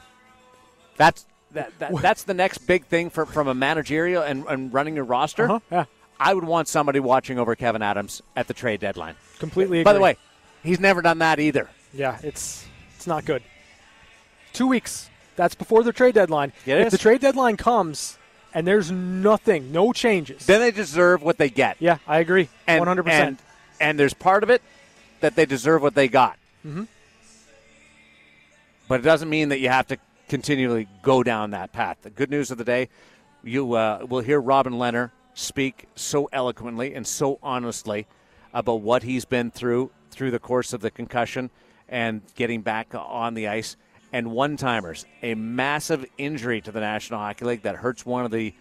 That's that, that that's the next big thing for, from a managerial and, and running your roster. Uh-huh. Yeah. I would want somebody watching over Kevyn Adams at the trade deadline. Completely agree. By the way, he's never done that either. Yeah, it's it's not good. Two weeks. That's before the trade deadline. It if is. the trade deadline comes and there's nothing, no changes. Then they deserve what they get. yeah, I agree. and, One hundred And, percent. and there's part of it that they deserve what they got. Mm-hmm. But it doesn't mean that you have to continually go down that path. The good news of the day, you uh, will hear Robin Lehner speak so eloquently and so honestly about what he's been through through the course of the concussion and getting back on the ice. And one timers, a massive injury to the National Hockey League that hurts one of the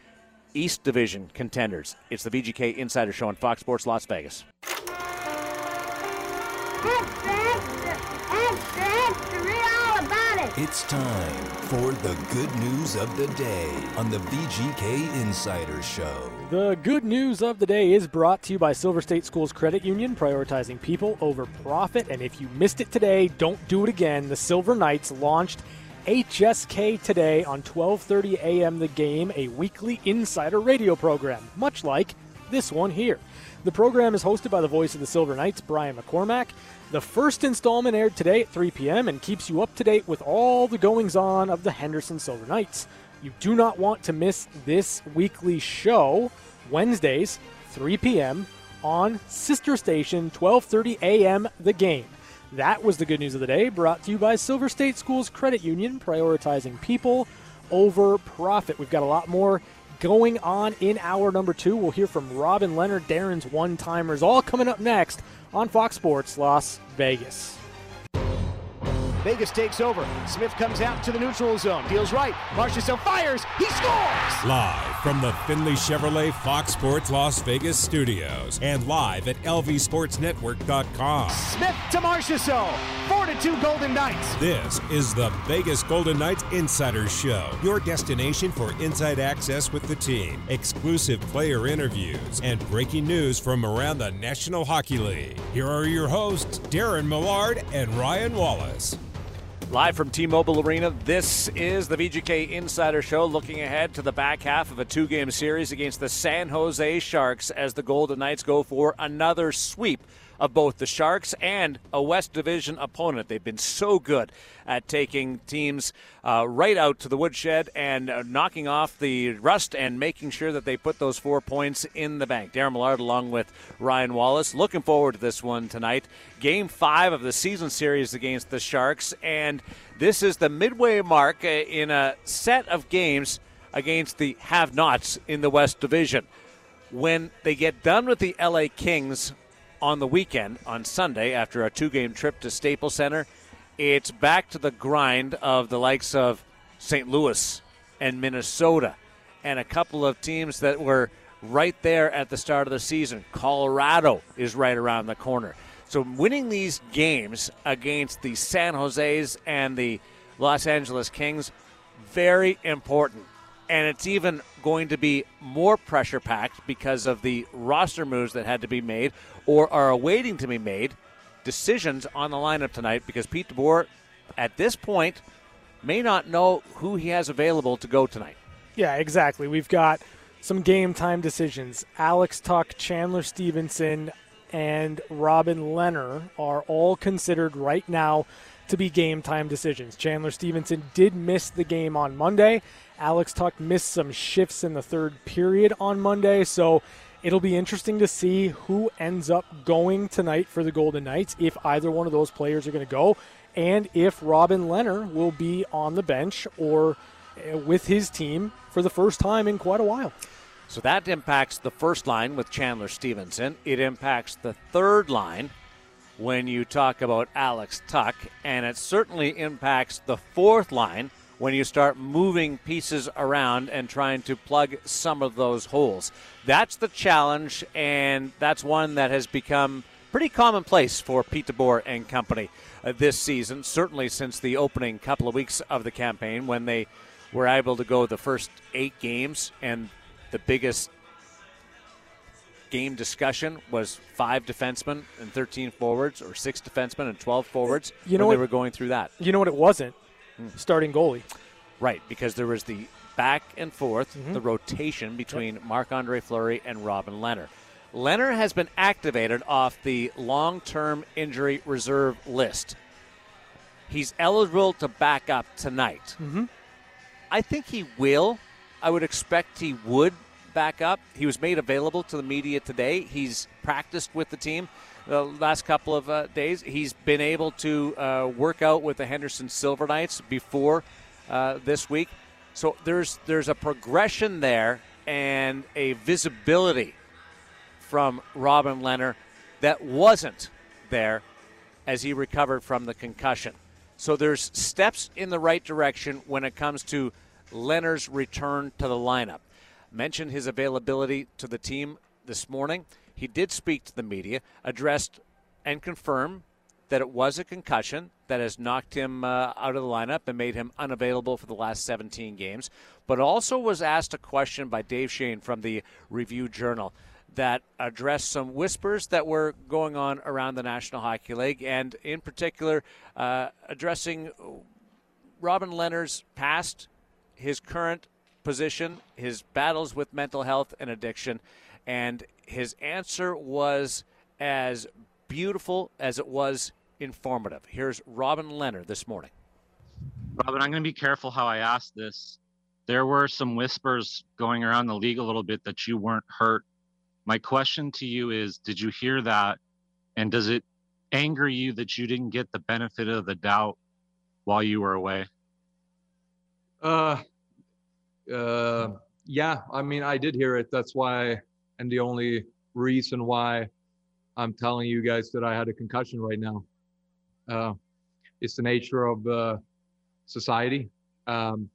East Division contenders. It's the VGK Insider Show on Fox Sports Las Vegas. It's time for the good news of the day on the VGK Insider Show. The good news of the day is brought to you by Silver State Schools Credit Union, prioritizing people over profit. And if you missed it today, don't do it again. The Silver Knights launched HSK today on 12:30 a.m. The Game, a weekly insider radio program, much like this one here. The program is hosted by the voice of the Silver Knights, Brian McCormack. The first installment aired today at 3 p.m. and keeps you up to date with all the goings on of the Henderson Silver Knights. You do not want to miss this weekly show, Wednesdays, 3 p.m. on sister station 12:30 a.m. The Game. That was the good news of the day, brought to you by Silver State Schools Credit Union, prioritizing people over profit. We've got a lot more going on in hour number two. We'll hear from Robin Lehner, Darren's one timers, all coming up next on Fox Sports Las Vegas. Vegas takes over. Smith comes out to the neutral zone, deals right. Marchessault fires. He scores! Live from the Findlay Chevrolet Fox Sports Las Vegas studios and live at lvsportsnetwork.com. Smith to Marchessault. 4 to 2 Golden Knights. This is the Vegas Golden Knights Insider Show, your destination for inside access with the team, exclusive player interviews, and breaking news from around the National Hockey League. Here are your hosts, Darren Millard and Ryan Wallace. Live from T Mobile Arena, this is the VGK Insider Show looking ahead to the back half of a two game series against the San Jose Sharks as the Golden Knights go for another sweep of both the Sharks and a West Division opponent. They've been so good at taking teams uh, right out to the woodshed and uh, knocking off the rust and making sure that they put those four points in the bank. Darren Millard along with Ryan Wallace. Looking forward to this one tonight. Game five of the season series against the Sharks. And this is the midway mark uh, in a set of games against the have nots in the West Division. When they get done with the LA Kings on the weekend, on Sunday, after a two game trip to Staples Center, it's back to the grind of the likes of St. Louis and Minnesota and a couple of teams that were right there at the start of the season. Colorado is right around the corner. So winning these games against the San Jose's and the Los Angeles Kings, very important. And it's even going to be more pressure packed because of the roster moves that had to be made or are awaiting to be made. Decisions on the lineup tonight because Pete DeBoer, at this point, may not know who he has available to go tonight. Yeah, exactly. We've got some game time decisions. Alex Tuch, Chandler Stephenson, and Robin Lehner are all considered right now to be game time decisions. Chandler Stephenson did miss the game on Monday. Alex Tuch missed some shifts in the third period on Monday, so it'll be interesting to see who ends up going tonight for the Golden Knights if either one of those players are going to go and if Robin Lehner will be on the bench or uh, with his team for the first time in quite a while. So that impacts the first line with Chandler Stephenson. It impacts the third line when you talk about Alex Tuch, and it certainly impacts the fourth line when you start moving pieces around and trying to plug some of those holes. That's the challenge, and that's one that has become pretty commonplace for Pete DeBoer and company uh, this season, certainly since the opening couple of weeks of the campaign when they were able to go the first eight games, and the biggest game discussion was five defensemen and 13 forwards, or six defensemen and 12 forwards. You know when what- they were going through that. You know what it wasn't? Starting goalie. Right, because there was the back and forth, Mm-hmm. the rotation between Marc Andre Fleury and Robin Lehner. Lehner has been activated off the long term injury reserve list. He's eligible to back up tonight. Mm-hmm. I think he will. I would expect he would back up. He was made available to the media today. He's practiced with the team the last couple of uh, days. He's been able to uh, work out with the Henderson Silver Knights before uh, this week. So there's there's a progression there and a visibility from Robin Lehner that wasn't there as he recovered from the concussion. So there's steps in the right direction when it comes to Lehner's return to the lineup. Mentioned his availability to the team this morning. He did speak to the media, addressed and confirmed that it was a concussion that has knocked him uh, out of the lineup and made him unavailable for the last 17 games, but also was asked a question by Dave Schoen from the Review Journal that addressed some whispers that were going on around the National Hockey League, and in particular, uh, addressing Robin Lehner's past, his current position, his battles with mental health and addiction, and his answer was as beautiful as it was informative. Here's Robin Lehner this morning. Robin, I'm going to be careful how I ask this. There were some whispers going around the league a little bit that you weren't hurt. My question to you is Did you hear that? And does it anger you that you didn't get the benefit of the doubt while you were away? Uh, uh, yeah. I mean, I did hear it. That's why, and the only reason why I'm telling you guys that I had a concussion right now. Uh, it's the nature of uh, society. Um,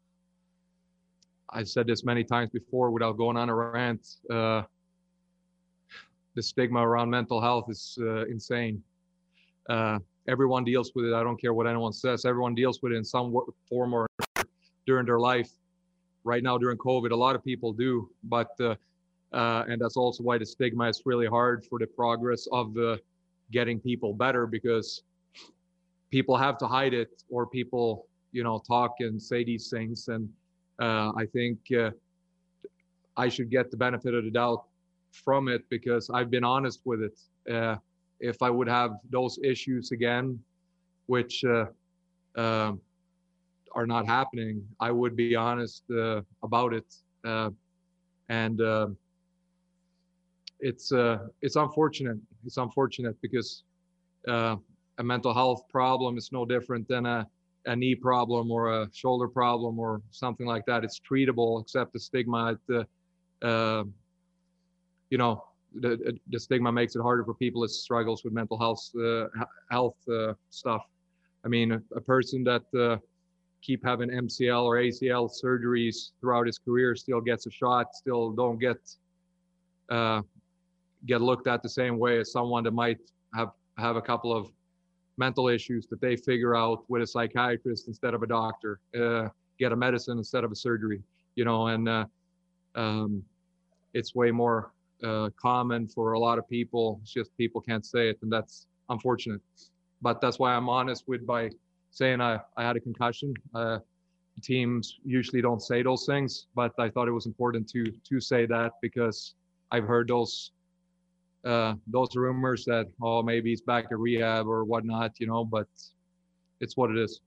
I've said this many times before without going on a rant. Uh, the stigma around mental health is uh, insane. Uh, everyone deals with it. I don't care what anyone says. Everyone deals with it in some form or during their life. Right now, during COVID, a lot of people do, but uh, and that's also why the stigma is really hard for the progress of the getting people better because people have to hide it or people, you know, talk and say these things. And uh, I think uh, I should get the benefit of the doubt from it because I've been honest with it. Uh, if I would have those issues again, which uh, um, are not happening, I would be honest about it. And um, it's uh, it's unfortunate. It's unfortunate because a mental health problem is no different than a a knee problem or a shoulder problem or something like that. It's treatable, except the stigma. The, uh, you know, the, the stigma makes it harder for people that struggles with mental health uh, health uh, stuff. I mean, a, a person that uh, keep having MCL or ACL surgeries throughout his career still gets a shot, still don't get uh, get looked at the same way as someone that might have have a couple of mental issues that they figure out with a psychiatrist instead of a doctor, uh, get a medicine instead of a surgery, you know, and uh, um, it's way more uh, common for a lot of people. It's just people can't say it, and that's unfortunate. But that's why I'm honest with by saying I, I had a concussion. Uh, teams usually don't say those things, but I thought it was important to to say that because I've heard those uh, those rumors that oh maybe he's back at rehab or whatnot, you know. But it's what it is.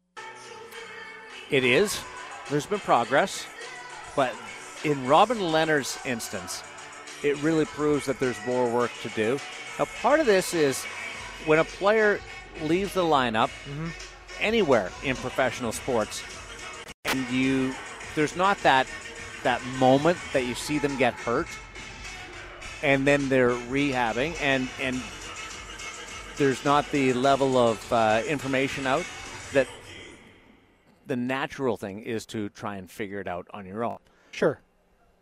It is. There's been progress, but in Robin Lehner's instance, it really proves that there's more work to do. Now, part of this is when a player leaves the lineup mm-hmm. anywhere in professional sports, and you there's not that that moment that you see them get hurt and then they're rehabbing, and and there's not the level of uh, information out that the natural thing is to try and figure it out on your own. Sure,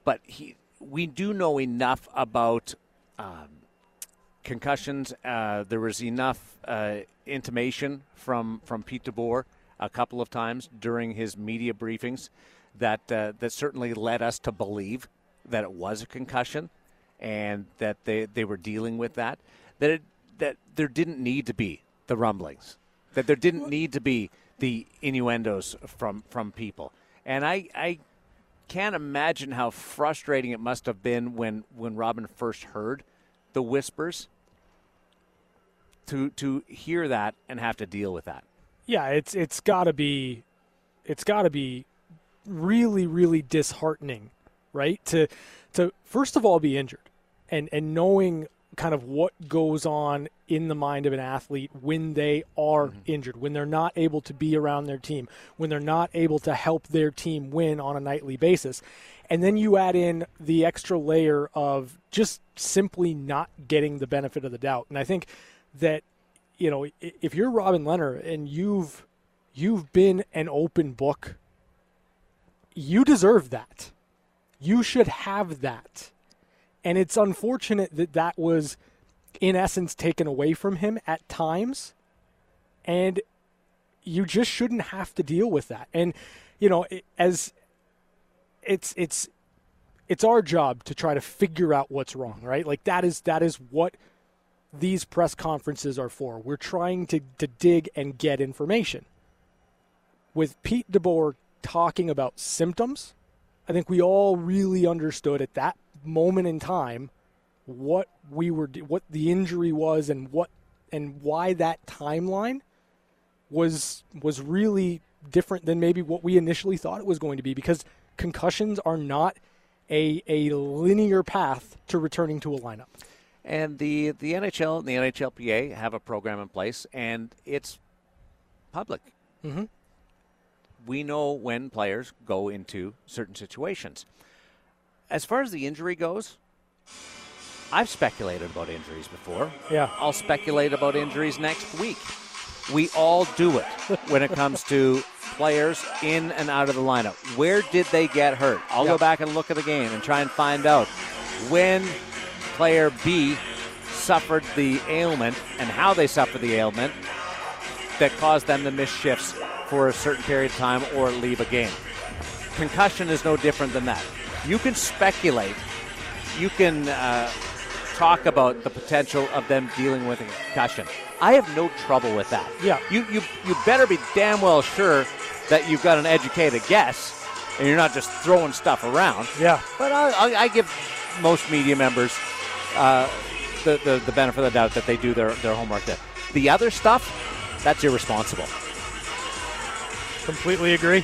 but he, we do know enough about um, concussions. Uh, there was enough uh, intimation from from Pete DeBoer a couple of times during his media briefings that uh, that certainly led us to believe that it was a concussion and that they, they were dealing with that, that, it, that there didn't need to be the rumblings, that there didn't need to be the innuendos from, from people. And I, I can't imagine how frustrating it must have been when, when Robin first heard the whispers to to hear that and have to deal with that. Yeah, it's it's got to be it's got to be really really disheartening, right? To to first of all be injured and and knowing kind of what goes on in the mind of an athlete when they are mm-hmm. injured, when they're not able to be around their team, when they're not able to help their team win on a nightly basis. And then you add in the extra layer of just simply not getting the benefit of the doubt. And I think that you know, if you're Robin Lehner and you've you've been an open book, you deserve that. You should have that. And it's unfortunate that that was, in essence, taken away from him at times. And you just shouldn't have to deal with that. And, you know, as it's, it's, it's our job to try to figure out what's wrong, right? Like that is, that is what these press conferences are for. We're trying to, to dig and get information. With Pete DeBoer talking about symptoms, I think we all really understood at that moment in time what we were what the injury was and what and why that timeline was was really different than maybe what we initially thought it was going to be because concussions are not a a linear path to returning to a lineup. And the the NHL and the NHLPA have a program in place, and it's public. Mm-hmm. We know when players go into certain situations as far as the injury goes, I've speculated about injuries before. Yeah. I'll speculate about injuries next week. We all do it when it comes to players in and out of the lineup. Where did they get hurt? I'll Yeah. go back and look at the game and try and find out when player B suffered the ailment and how they suffered the ailment that caused them to miss shifts for a certain period of time or leave a game. Concussion is no different than that. You can speculate, you can uh, talk about the potential of them dealing with a concussion. I have no trouble with that. Yeah. You, you, you better be damn well sure that you've got an educated guess and you're not just throwing stuff around. Yeah. But I, I, I give most media members uh, the, the, the benefit of the doubt that they do their, their homework there. The other stuff, that's irresponsible. Completely agree.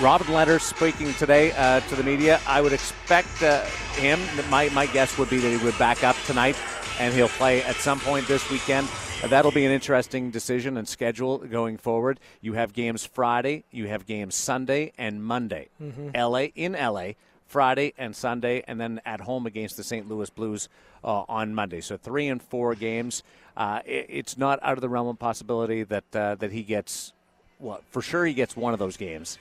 Robin Lehner speaking today uh, to the media. I would expect uh, him, my, my guess would be that he would back up tonight and he'll play at some point this weekend. Uh, that'll be an interesting decision and schedule going forward. You have games Friday, you have games Sunday and Monday. LA in LA, Friday and Sunday, and then at home against the St. Louis Blues uh, on Monday. So three and four games. Uh, it, it's not out of the realm of possibility that uh, that he gets. Well, for sure he gets one of those games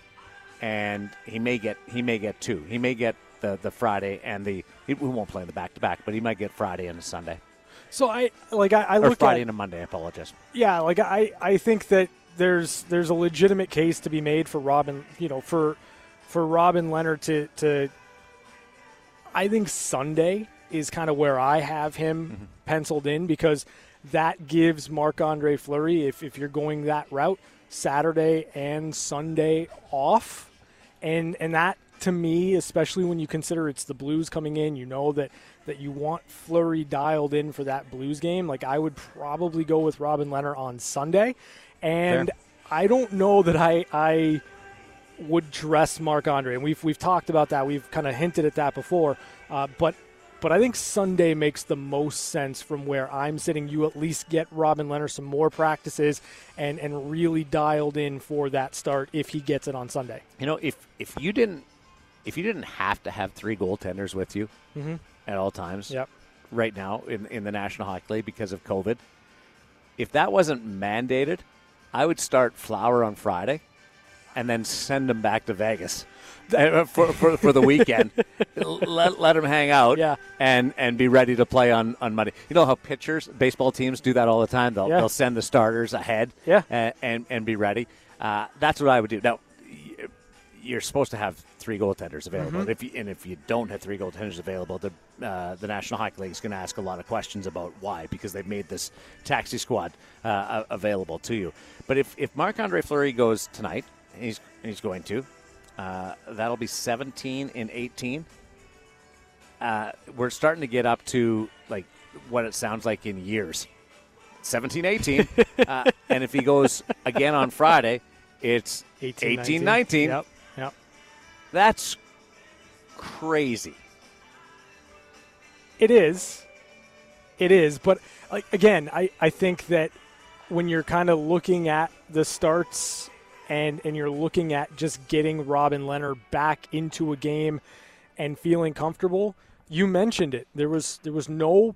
and he may get he may get two. He may get the the Friday and the he, we won't play the back to back, but he might get Friday and a Sunday So I like I, I or look Friday at and a Monday. I apologize. yeah, like I I think that there's there's a legitimate case to be made for Robin, you know, for for Robin Lehner to to I think Sunday is kind of where I have him mm-hmm. penciled in because that gives Marc Andre Fleury, if, if you're going that route, Saturday and Sunday off. And and that to me, especially when you consider it's the Blues coming in, you know that that you want Fleury dialed in for that Blues game. Like I would probably go with Robin Lehner on Sunday. And I don't know that I I would dress Marc Andre, and we've we've talked about that. We've kind of hinted at that before, uh, but but I think Sunday makes the most sense from where I'm sitting. You at least get Robin Lehner some more practices and and really dialed in for that start if he gets it on Sunday. You know, if if you didn't if you didn't have to have three goaltenders with you mm-hmm. at all times, Yep. right now in in the National Hockey League because of COVID, if that wasn't mandated, I would start Flower on Friday, and then send him back to Vegas. For, for, for the weekend, let, let him hang out, Yeah. and and be ready to play on, on Monday. You know how pitchers, baseball teams do that all the time. They'll Yeah. they'll send the starters ahead, Yeah. and and, and be ready. Uh, that's what I would do. Now, you're supposed to have three goaltenders available. Mm-hmm. If you, and if you don't have three goaltenders available, the uh, the National Hockey League is going to ask a lot of questions about why because they've made this taxi squad uh, available to you. But if if Marc Andre Fleury goes tonight, he's he's going to. Uh, that'll be 17 and 18. Uh, we're starting to get up to like what it sounds like in years. 17 18. uh, and if he goes again on Friday, it's 18, 18 19. Yep. Yep. That's crazy. It is. It is. But like, again, I, I think that when you're kind of looking at the starts and, and you're looking at just getting Robin Lehner back into a game and feeling comfortable, you mentioned it. There was there was no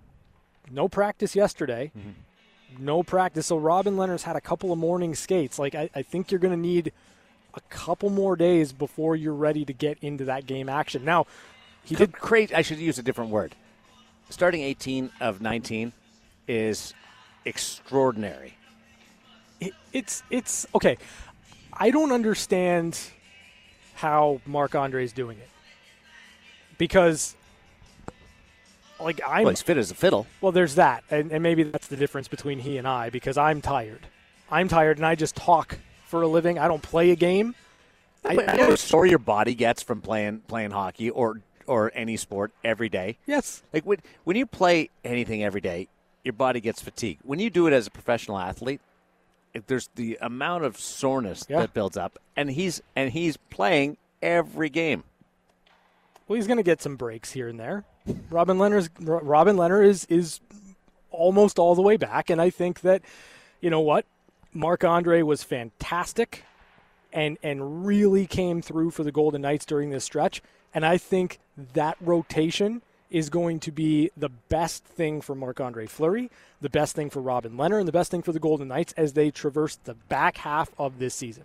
no practice yesterday. Mm-hmm. No practice. So Robin Lehner's had a couple of morning skates. Like I, I think you're gonna need a couple more days before you're ready to get into that game action. Now, he did great. I should use a different word. Starting 18 of 19 is extraordinary. it, it's it's okay. I don't understand how Marc Andre is doing it because, like, I'm Well, he's fit as a fiddle. well. There's that, and, and maybe that's the difference between he and I because I'm tired. I'm tired, and I just talk for a living. I don't play a game. I, you know sore your body gets from playing playing hockey or or any sport every day. yes, Like when when you play anything every day, your body gets fatigued. When you do it as a professional athlete, there's the amount of soreness Yeah. that builds up, and he's and he's playing every game. well, he's going to get some breaks here and there. Robin Lehner's Robin Lehner is is almost all the way back, and I think that you know what, Marc Andre was fantastic, and and really came through for the Golden Knights during this stretch, and I think that rotation is going to be the best thing for Marc Andre Fleury, the best thing for Robin Lehner, and the best thing for the Golden Knights as they traverse the back half of this season.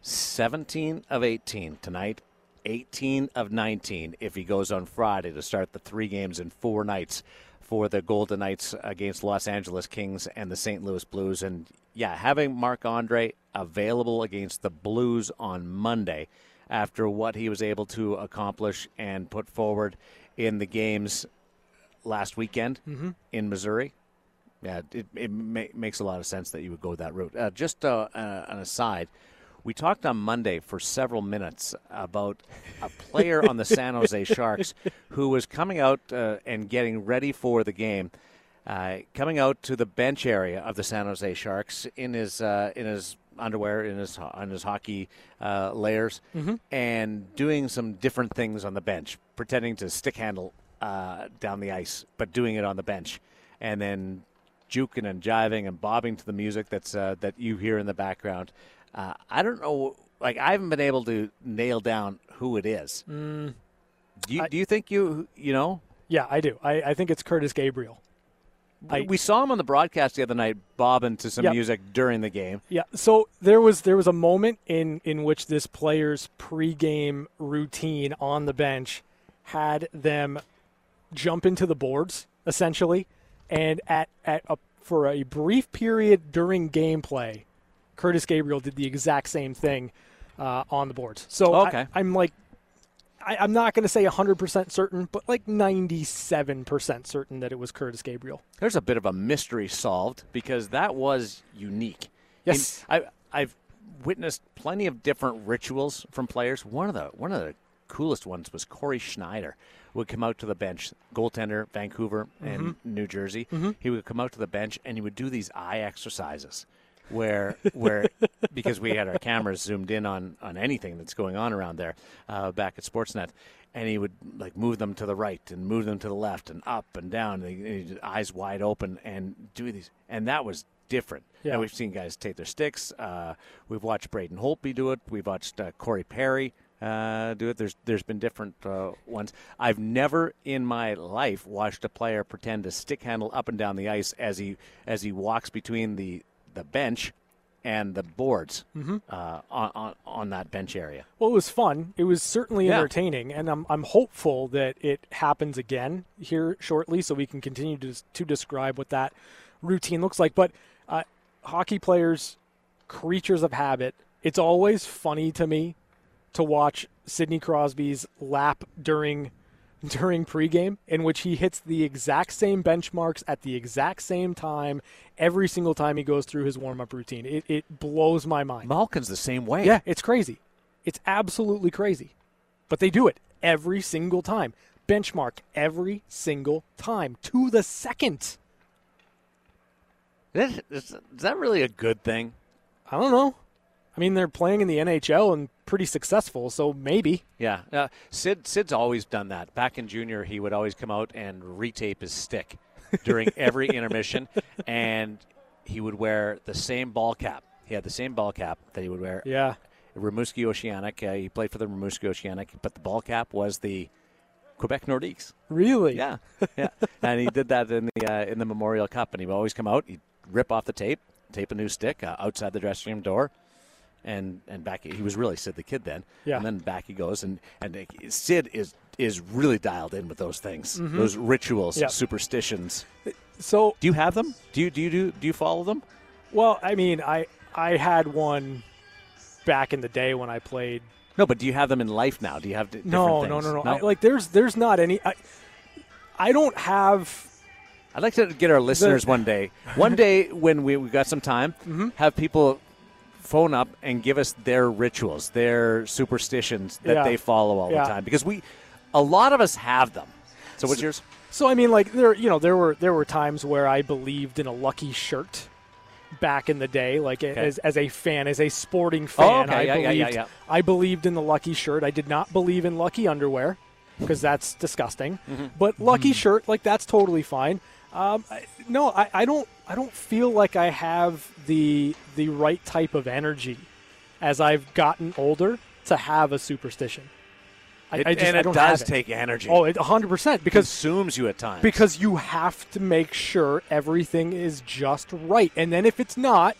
17 of 18 tonight, 18 of 19 if he goes on Friday to start the three games in four nights for the Golden Knights against Los Angeles Kings and the St. Louis Blues. And yeah, having Marc Andre available against the Blues on Monday after what he was able to accomplish and put forward in the games last weekend Mm-hmm. in Missouri. Yeah, it, it ma- makes a lot of sense that you would go that route. Uh, just uh, uh, an aside, we talked on Monday for several minutes about a player on the San Jose Sharks who was coming out uh, and getting ready for the game, uh, coming out to the bench area of the San Jose Sharks in his uh, in his underwear, in his on his hockey uh, layers, and doing some different things on the bench, pretending to stick handle uh, down the ice, but doing it on the bench, and then juking and jiving and bobbing to the music that's uh, that you hear in the background. Uh, I don't know. Like I haven't been able to nail down who it is. do you I- do you think you you know? Yeah, I do. I, I think it's Curtis Gabriel. I- we saw him on the broadcast the other night bobbing to some Yep. music during the game. Yeah. So there was there was a moment in in which this player's pregame routine on the bench had them jump into the boards essentially, and at at a, for a brief period during gameplay, Curtis Gabriel did the exact same thing uh, on the boards. So I- I'm like. I, I'm not going to say 100% certain, but like 97% certain that it was Curtis Gabriel. There's a bit of a mystery solved because that was unique. Yes. And I, I've witnessed plenty of different rituals from players. One of the one of the coolest ones was Cory Schneider would come out to the bench, goaltender, Vancouver and mm-hmm. New Jersey. Mm-hmm. He would come out to the bench and he would do these eye exercises where where because we had our cameras zoomed in on on anything that's going on around there uh, back at Sportsnet, and he would like move them to the right and move them to the left and up and down, and he, eyes wide open and do these, and that was different. Yeah. And we've seen guys take their sticks. Uh, we've watched Braden Holtby do it. We've watched uh, Corey Perry uh, do it. There's there's been different uh, ones. I've never in my life watched a player pretend to stick handle up and down the ice as he as he walks between the the bench and the boards Mm-hmm. uh, on, on on that bench area. Well, it was fun. It was certainly Yeah. entertaining, and I'm I'm hopeful that it happens again here shortly, so we can continue to to describe what that routine looks like. But uh, hockey players, creatures of habit. It's always funny to me to watch Sidney Crosby's lap during during pregame, in which he hits the exact same benchmarks at the exact same time every single time he goes through his warm up routine. It, it blows my mind. Malkin's the same way. Yeah, it's crazy. It's absolutely crazy. But they do it every single time. Benchmark every single time to the second. Is, is, is that really a good thing? I don't know. I mean, they're playing in the NHL and pretty successful, so maybe. Yeah, uh, Sid Sid's always done that. Back in junior, he would always come out and retape his stick during every intermission, and he would wear the same ball cap. He had the same ball cap that he would wear. Yeah. Rimouski Oceanic. Uh, he played for the Rimouski Oceanic, but the ball cap was the Quebec Nordiques. Really? Yeah, yeah. and he did that in the uh, in the Memorial Cup, and he'd always come out, he'd rip off the tape, tape a new stick uh, outside the dressing room door, and and back he was really Sid the Kid then. Yeah. And then back he goes, and and Sid is is really dialed in with those things, those rituals, Yeah. superstitions. So, Do you have them? Do you do you do do you follow them? well, I mean, I I had one back in the day when I played. No, but do you have them in life now? Do you have d- different No, things? no, no, no, I, like, there's there's not any. I, I don't have. I'd like to get our listeners one day, one day when we we got some time, Mm-hmm. have people phone up and give us their rituals, their superstitions that Yeah. they follow all Yeah. the time, because we, a lot of us have them. So what's yours? So I mean, like there, you know, there were there were times where I believed in a lucky shirt back in the day, like as, as a fan, as a sporting fan. okay. I Yeah, believed, yeah, yeah. I believed in the lucky shirt. I did not believe in lucky underwear because that's disgusting. Mm-hmm. But lucky shirt, like that's totally fine. Um, I, no, I, I don't. I don't feel like I have the the right type of energy as I've gotten older to have a superstition. I, It- I just and it does have take energy. Oh, it 100% because consumes you at times. because you have to make sure everything is just right. And then if it's not,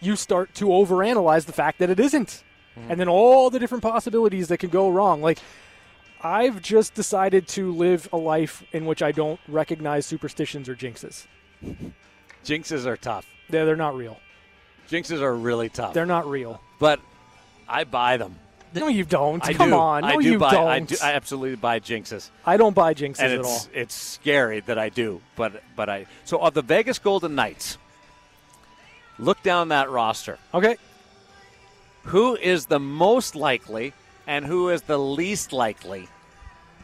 you start to overanalyze the fact that it isn't. And then all the different possibilities that can go wrong. Like I've just decided to live a life in which I don't recognize superstitions or jinxes. jinxes are tough. They're, they're not real. Jinxes are really tough. They're not real. but I buy them. No, you don't. I Come do. on. No, I do you buy. don't. I, do, I absolutely buy jinxes, I don't buy jinxes and at it's all. it's scary that I do. But but I so of the Vegas Golden Knights, look down that roster. Okay. Who is the most likely and who is the least likely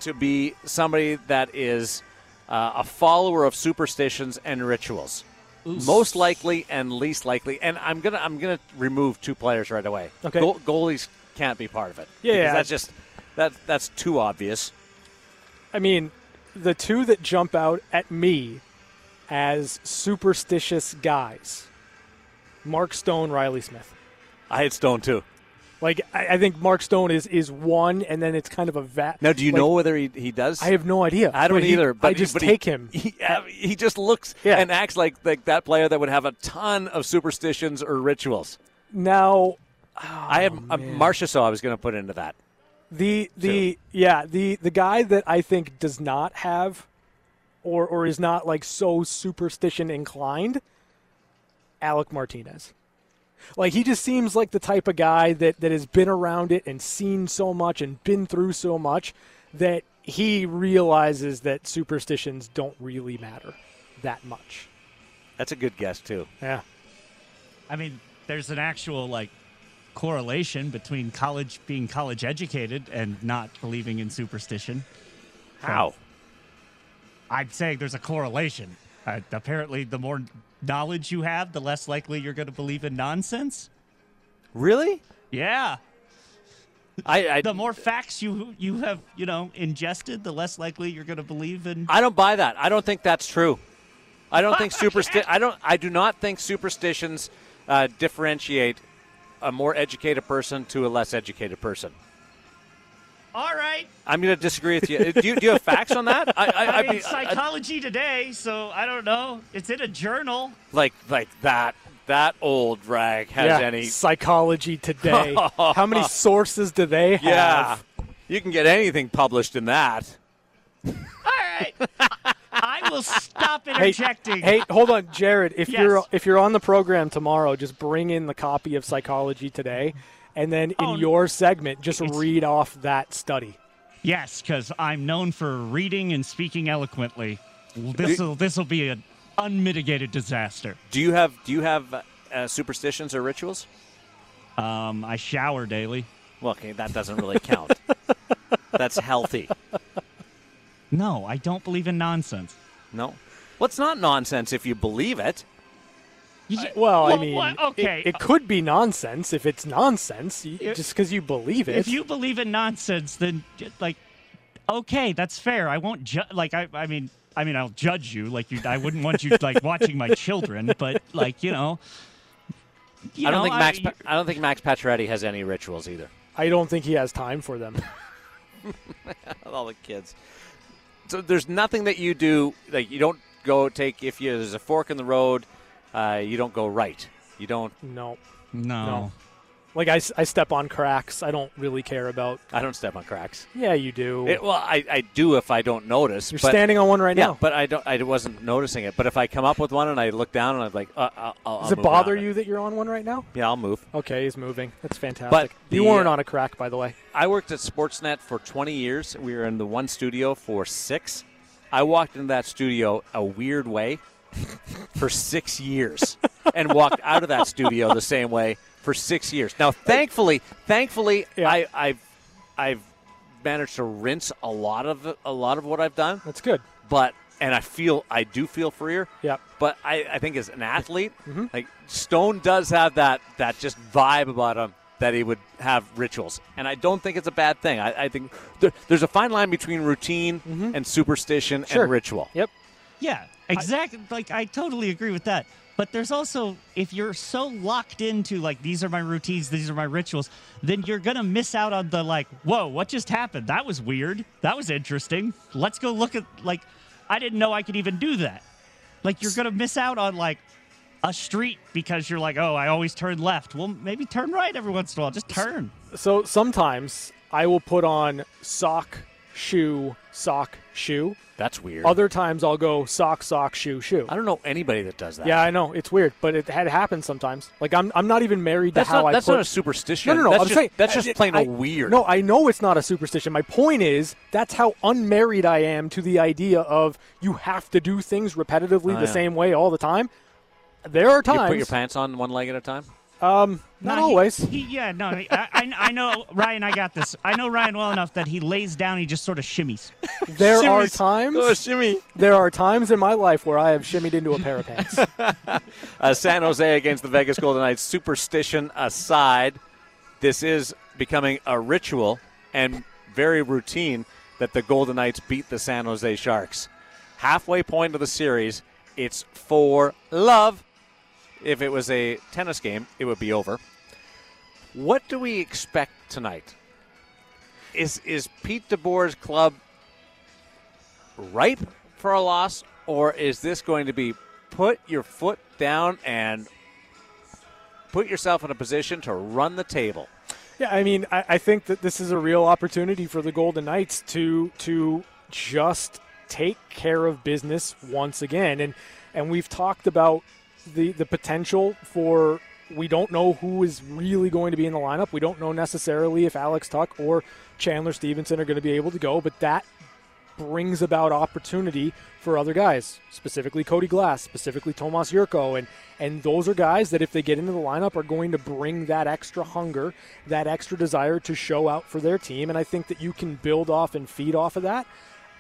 to be somebody that is uh, a follower of superstitions and rituals? Most likely and least likely, and I'm gonna I'm gonna remove two players right away. Okay. Goal- goalies can't be part of it. Yeah, because yeah. that's just that that's too obvious. I mean, the two that jump out at me as superstitious guys Mark Stone, Riley Smith. I had Stone too. Like, I, I think Mark Stone is, is one, and then it's kind of a vat. Now, do you like, know whether he, he does? I have no idea. I don't But he- either. But I just but he- take him. He, uh, he just looks Yeah. and acts like like that player that would have a ton of superstitions or rituals. Now, I have uh, Marchessault I was going to put into that. The the yeah the the guy that I think does not have or or is not like so superstition inclined, Alec Martinez. Like he just seems like the type of guy that that has been around it and seen so much and been through so much that he realizes that superstitions don't really matter that much. That's a good guess too. Yeah. I mean, there's an actual like correlation between college being college educated and not believing in superstition. How? I'd say there's a correlation. Uh, apparently, the more knowledge you have, the less likely you're going to believe in nonsense. Really? Yeah. I, I The more facts you you have, you know, ingested, the less likely you're going to believe in. I don't buy that. I don't think that's true. I don't think supersti- I don't. I do not think superstitions uh, differentiate a more educated person to a less educated person. All right. I'm going to disagree with you. Uh, do you. Do you have facts on that? I, I, I I mean, mean, I- psychology today, so I don't know. It's in a journal. like like that that old rag has yeah. any. Psychology today. How many sources do they have? Yeah, you can get anything published in that. All right. I will stop Hey, interjecting. Hey, hold on, Jared. If Yes. you're if you're on the program tomorrow, just bring in the copy of Psychology Today, and then in Oh, your segment, just read off that study. Yes, because I'm known for reading and speaking eloquently. This will this will be an unmitigated disaster. Do you have Do you have uh, superstitions or rituals? Um, I shower daily. Well, okay, that doesn't really count. That's healthy. No, I don't believe in nonsense. No. Well, not nonsense if you believe it. You- Well, I mean, what- it- okay. it, could be nonsense if it's nonsense, y- If- just because you believe it. if you believe in nonsense, then like, okay, that's fair. I won't ju- like. I, I mean, I mean, I'll judge you. Like, you, I wouldn't want you like watching my children, but like, you know, you I don't know, think Max. I, Pa- I don't think Max Pacioretty has any rituals either. I don't think he has time for them. All the kids. So there's nothing that you do like you don't go take if you, there's a fork in the road, uh, you don't go right. You don't. No, no. no. Like I step on cracks. I don't really care about. I don't step on cracks. Yeah, you do. It, well, I, I do if I don't notice. You're but, standing on one right yeah, now. but I don't. I wasn't noticing it. But if I come up with one and I look down and I'm like, uh, I'll, I'll Does it bother around you that you're on one right now? Yeah, I'll move. Okay, he's moving. That's fantastic. But you weren't uh, on a crack, by the way. I worked at Sportsnet for 20 years. We were in the one studio for six. I walked into that studio a weird way for six years and walked out of that studio the same way for six years. Now, thankfully, thankfully, Yeah. I, I've I've managed to rinse a lot of a lot of what I've done, That's good. but and I feel I do feel freer. Yeah. But I, I think as an athlete, Mm-hmm. like Stone does have that that just vibe about him that he would have rituals, and I don't think it's a bad thing. I, I think there, there's a fine line between routine and superstition Mm-hmm. Sure. and ritual. Yep. Yeah, exactly. like I totally agree with that. But there's also if you're so locked into like these are my routines, these are my rituals, then you're gonna miss out on the like, whoa, what just happened? That was weird. That was interesting. Let's go look at like I didn't know I could even do that. Like you're gonna miss out on like a street because you're like, oh, I always turn left. Well, maybe turn right every once in a while. Just turn. So sometimes I will put on sock, shoe, sock, shoe. That's weird. Other times I'll go sock, sock, shoe, shoe. I don't know anybody that does that. Yeah, I know it's weird, but it had happened sometimes. Like I'm, I'm not even married That's to how not- I. that's put, not a superstition. No, no, no. That's I'm just- saying that's just I- plain I- weird. No, I know it's not a superstition. My point is that's how unmarried I am to the idea of you have to do things repetitively Oh, the yeah. same way all the time. There are times. You put your pants on one leg at a time. um, not No, he- always. He, yeah, no, he- I, I, I know Ryan. I got this. I know Ryan well enough that he lays down. He just sort of shimmies. There are times. Go, shimmy. There are times in my life where I have shimmied into a pair of pants. Uh, San Jose against the Vegas Golden Knights. Superstition aside, this is becoming a ritual and very routine that the Golden Knights beat the San Jose Sharks. Halfway point of the series, it's for love. If it was a tennis game, it would be over. What do we expect tonight? Is is Pete DeBoer's club ripe for a loss, or is this going to be put your foot down and put yourself in a position to run the table? Yeah, I mean, I, I think that this is a real opportunity for the Golden Knights to to just take care of business once again, and and we've talked about the the potential for we don't know who is really going to be in the lineup. We don't know necessarily if Alex Tuch or Chandler Stephenson are going to be able to go, but that brings about opportunity for other guys, specifically Cody Glass, specifically Tomas Jurco, and and those are guys that if they get into the lineup are going to bring that extra hunger, that extra desire to show out for their team, and I think that you can build off and feed off of that.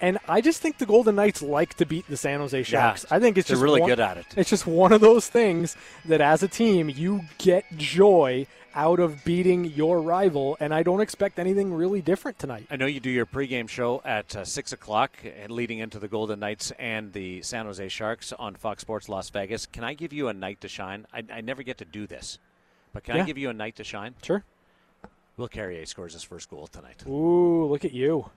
And I just think the Golden Knights like to beat the San Jose Sharks. I think it's they're just really one- good at it. It's just one of those things that as a team you get joy out of beating your rival, and I don't expect anything really different tonight. I know you do your pregame show at uh, 6 o'clock uh, leading into the Golden Knights and the San Jose Sharks on Fox Sports Las Vegas. Can I give you a night to shine? I, I never get to do this, but can I give you a night to shine? Sure. Will Carrier scores his first goal tonight. Ooh, look at you.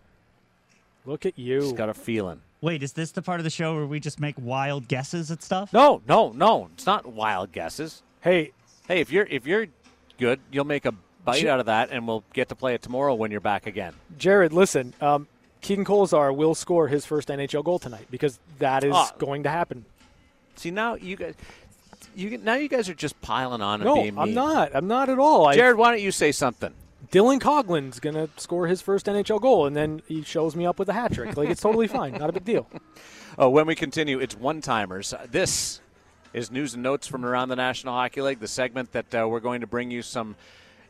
Look at you. He's got a feeling. Wait, is this the part of the show where we just make wild guesses at stuff? No, no, no. It's not wild guesses. Hey, Hey, if you're if you're good, you'll make a bite J- out of that, and we'll get to play it tomorrow when you're back again. Jared, listen. Um, Keegan Kolesar will score his first NHL goal tonight because that is Ah. going to happen. See now you guys, you now you guys are just piling on and No, being. I'm not. I'm not at all. I- Jared, why don't you say something? Dylan Coghlan's going to score his first NHL goal, and then he shows me up with a hat trick. Like, it's totally fine. Not a big deal. Oh, when we continue, it's one timers. This is news and notes from around the National Hockey League, the segment that uh, we're going to bring you some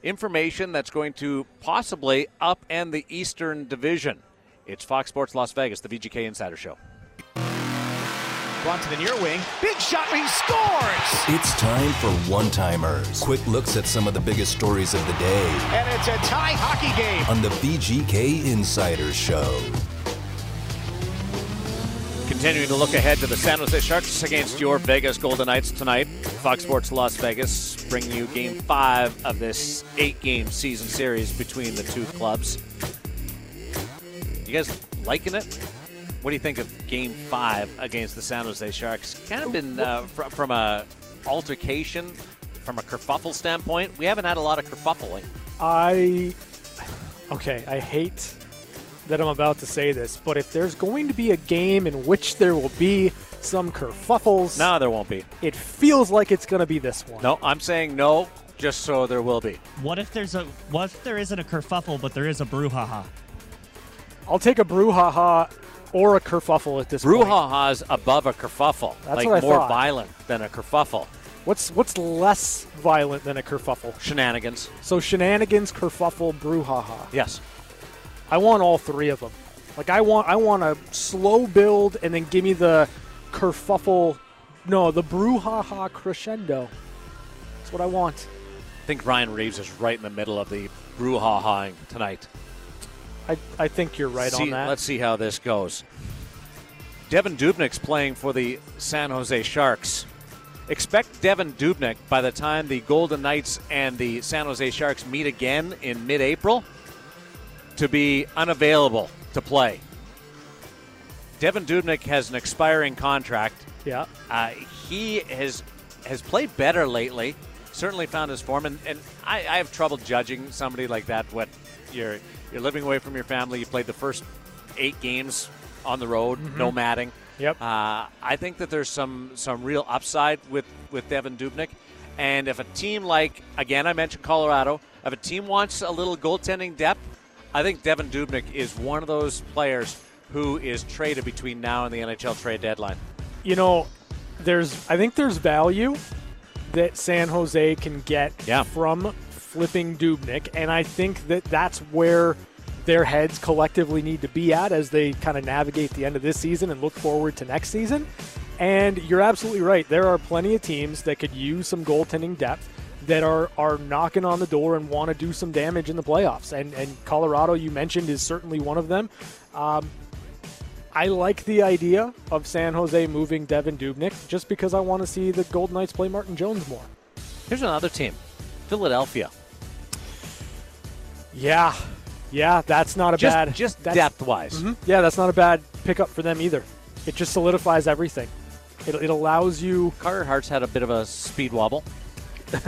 information that's going to possibly upend the Eastern Division. It's Fox Sports Las Vegas, the VGK Insider Show. Brought to the near wing. Big shot. He scores. It's time for one timers. Quick looks at some of the biggest stories of the day And it's a tie hockey game. on the VGK Insider Show. Continuing to look ahead to the San Jose Sharks against your Vegas Golden Knights tonight. Fox Sports Las Vegas bringing you game five of this eight game season series between the two clubs. You guys liking it? What do you think of game five against the San Jose Sharks? Kind of been uh, fr- from a altercation, from a kerfuffle standpoint. We haven't had a lot of kerfuffling. I. Okay, I hate that I'm about to say this, but if there's going to be a game in which there will be some kerfuffles, No, there won't be. it feels like it's going to be this one. No, I'm saying no, just so there will be. What if there's a what if there isn't a kerfuffle but there is a brouhaha? I'll take a brouhaha or a kerfuffle at this point. Brouhaha's above a kerfuffle, That's like what I more thought. violent than a kerfuffle. What's what's less violent than a kerfuffle? Shenanigans. So shenanigans, kerfuffle, brouhaha. Yes. I want all three of them. Like I want I want a slow build and then give me the kerfuffle. No, the brouhaha crescendo. That's what I want. I think Ryan Reaves is right in the middle of the brouhahaing tonight. I, I think you're right See- on that. Let's see how this goes. Devan Dubnyk's playing for the San Jose Sharks. expect Devan Dubnyk by the time the Golden Knights and the San Jose Sharks meet again in mid-April to be unavailable to play. Devan Dubnyk has an expiring contract. Yeah. Uh, he has has played better lately. Certainly found his form, and, and I, I have trouble judging somebody like that. What you're you're living away from your family. You played the first eight games on the road, nomading. Yep. Uh, I think that there's some some real upside with with Devan Dubnyk, and if a team like again I mentioned Colorado, if a team wants a little goaltending depth, I think Devan Dubnyk is one of those players who is traded between now and the NHL trade deadline. you know, there's I think there's value that San Jose can get Yeah. from flipping Dubnyk, and I think that that's where their heads collectively need to be at as they kind of navigate the end of this season and look forward to next season. And you're absolutely right. There are plenty of teams that could use some goaltending depth that are are knocking on the door and want to do some damage in the playoffs. And and Colorado, you mentioned, is certainly one of them. Um, I like the idea of San Jose moving Devan Dubnyk just because I want to see the Golden Knights play Martin Jones more. Here's another team, Philadelphia. Yeah, yeah, that's not a Just bad just depth wise. Mhm. Yeah, that's not a bad pickup for them either. It just solidifies everything. It, it allows you. Carter Hart's had a bit of a speed wobble.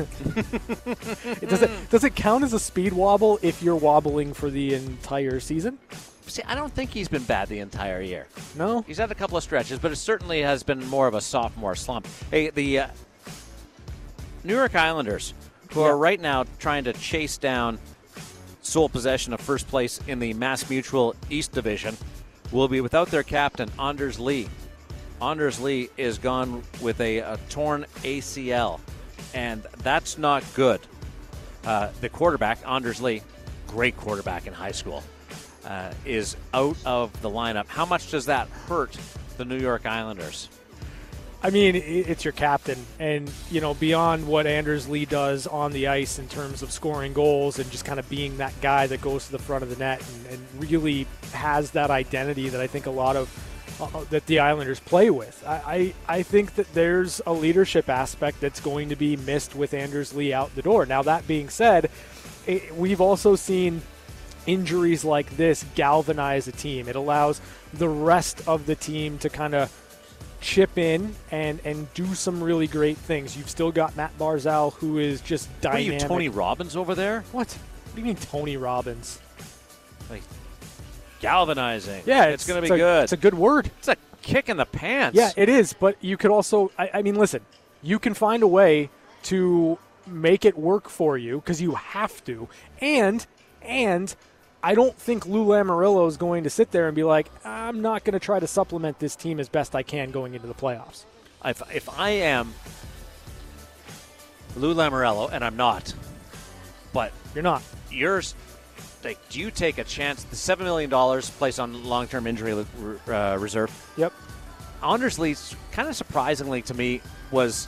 It does it does it count as a speed wobble if you're wobbling for the entire season? See, I don't think he's been bad the entire year. No. He's had a couple of stretches, but it certainly has been more of a sophomore slump. Hey, the uh, New York Islanders, who are right now trying to chase down sole possession of first place in the Mass Mutual East Division, will be without their captain, Anders Lee. Anders Lee is gone with a, a torn ACL, and that's not good. Uh, the quarterback, Anders Lee, great quarterback in high school, uh, is out of the lineup. How much does that hurt the New York Islanders? I mean, it's your captain, and you know, beyond what Anders Lee does on the ice in terms of scoring goals and just kind of being that guy that goes to the front of the net and, and really has that identity that I think a lot of uh, that the Islanders play with. I, I I think that there's a leadership aspect that's going to be missed with Anders Lee out the door. Now that being said, it, we've also seen injuries like this galvanize a team. It allows the rest of the team to kind of chip in and and do some really great things. You've still got Matt Barzal, who is just What are you, Tony Robbins over there? What? What do you mean, Tony Robbins? Like galvanizing. Yeah, it's, going to it's be a- good. It's a good word. It's a kick in the pants. Yeah, it is. But you could also, I, I mean, listen, you can find a way to make it work for you because you have to. And, and I don't think Lou Lamoriello is going to sit there and be like, I'm not going to try to supplement this team as best I can going into the playoffs. if, if I am Lou Lamoriello, and I'm not, but You're not. yours, like, do you take a chance? The seven million dollars placed on long-term injury uh, reserve. Yep. Anders Lee, kind of surprisingly to me, was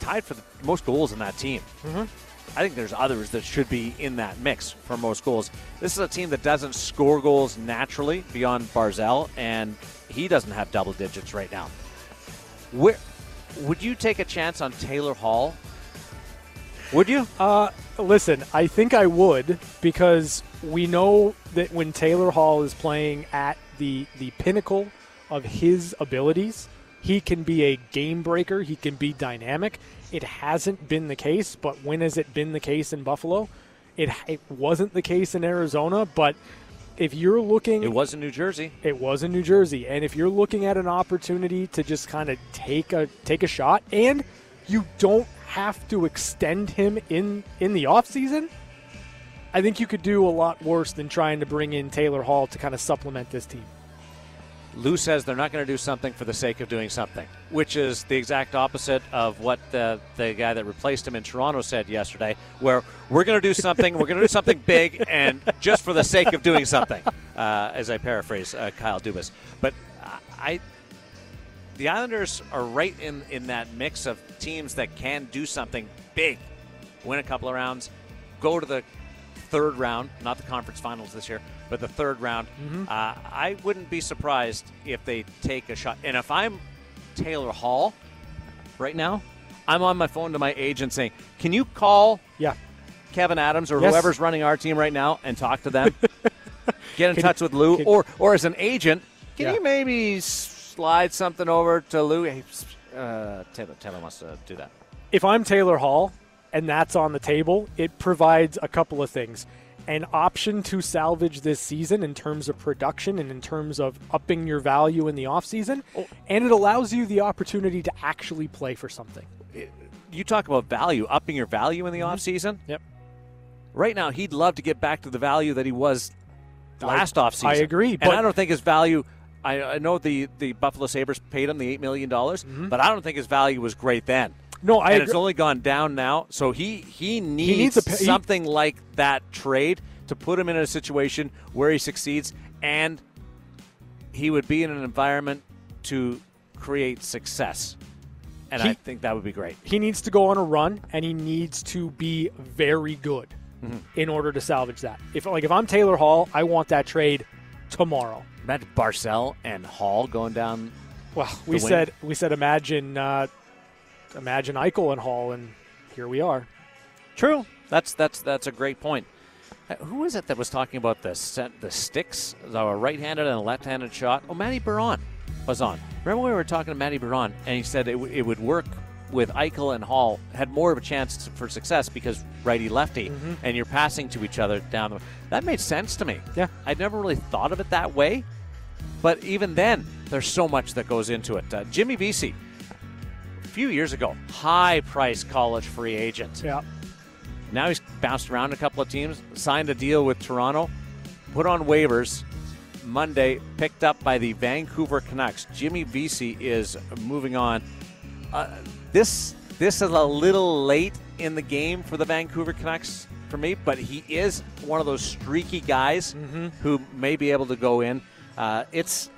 tied for the most goals in that team. Mm-hmm. I think there's others that should be in that mix for most goals. This is a team that doesn't score goals naturally beyond Barzal, and he doesn't have double digits right now. Where would you take a chance on Taylor Hall? Would you? Uh, listen, I think I would because we know that when Taylor Hall is playing at the the pinnacle of his abilities, he can be a game breaker. He can be dynamic. It hasn't been the case, but when has it been the case in Buffalo? It it wasn't the case in Arizona, but if you're looking It was in New Jersey. it was in New Jersey, and if you're looking at an opportunity to just kind of take a take a shot, and you don't have to extend him in in the offseason, I think you could do a lot worse than trying to bring in Taylor Hall to kind of supplement this team. Lou says they're not going to do something for the sake of doing something, which is the exact opposite of what the, the guy that replaced him in Toronto said yesterday, where we're going to do something, we're going to do something big, and just for the sake of doing something, uh, as I paraphrase uh, Kyle Dubas. But I, the Islanders are right in, in that mix of teams that can do something big, win a couple of rounds, go to the third round, not the conference finals this year, but the third round. Uh, I wouldn't be surprised if they take a shot. And if I'm Taylor Hall, right now, I'm on my phone to my agent saying, "Can you call Yeah. Kevyn Adams or Yes. whoever's running our team right now and talk to them? Get in Can touch you- with Lou, can- or or as an agent, can Yeah. you maybe slide something over to Lou? Hey, uh, Taylor, Taylor wants to do that. if I'm Taylor Hall and that's on the table, it provides a couple of things. An option to salvage this season in terms of production and in terms of upping your value in the offseason. And it allows you the opportunity to actually play for something. You talk about value, upping your value in the Mm-hmm. off offseason. Yep. Right now, he'd love to get back to the value that he was last offseason. I agree, and but- I don't think his value. I, I know the, the Buffalo Sabres paid him the $8 million, but I don't think his value was great then. No, Mm-hmm. I and agree. it's only gone down now. So he he needs, needs a he- something like that trade to put him in a situation where he succeeds, and he would be in an environment to create success. And I think that would be great. he needs to go on a run and he needs to be very good in order to salvage that. If like if I'm Taylor Hall, I want that trade tomorrow. Imagine Barzal and Hall going down. Well, we wing. said we said imagine uh, imagine Eichel and Hall, and here we are. True. That's that's that's a great point. Uh, Who was it that was talking about the set, the sticks, the right-handed and left-handed shot? Oh, Matty Baron was on. Remember when we were talking to Matty Baron, and he said it, w- it would work with Eichel and Hall had more of a chance for success because righty lefty, and you're passing to each other down the. That made sense to me. Yeah. I'd never really thought of it that way, but even then, there's so much that goes into it. Uh, Jimmy Vesey, few years ago, high-price college free agent. Yeah. Now he's bounced around a couple of teams, signed a deal with Toronto, put on waivers. Monday, picked up by the Vancouver Canucks. Jimmy Vesey is moving on. Uh, this this is a little late in the game for the Vancouver Canucks for me, but he is one of those streaky guys who may be able to go in. Uh, it's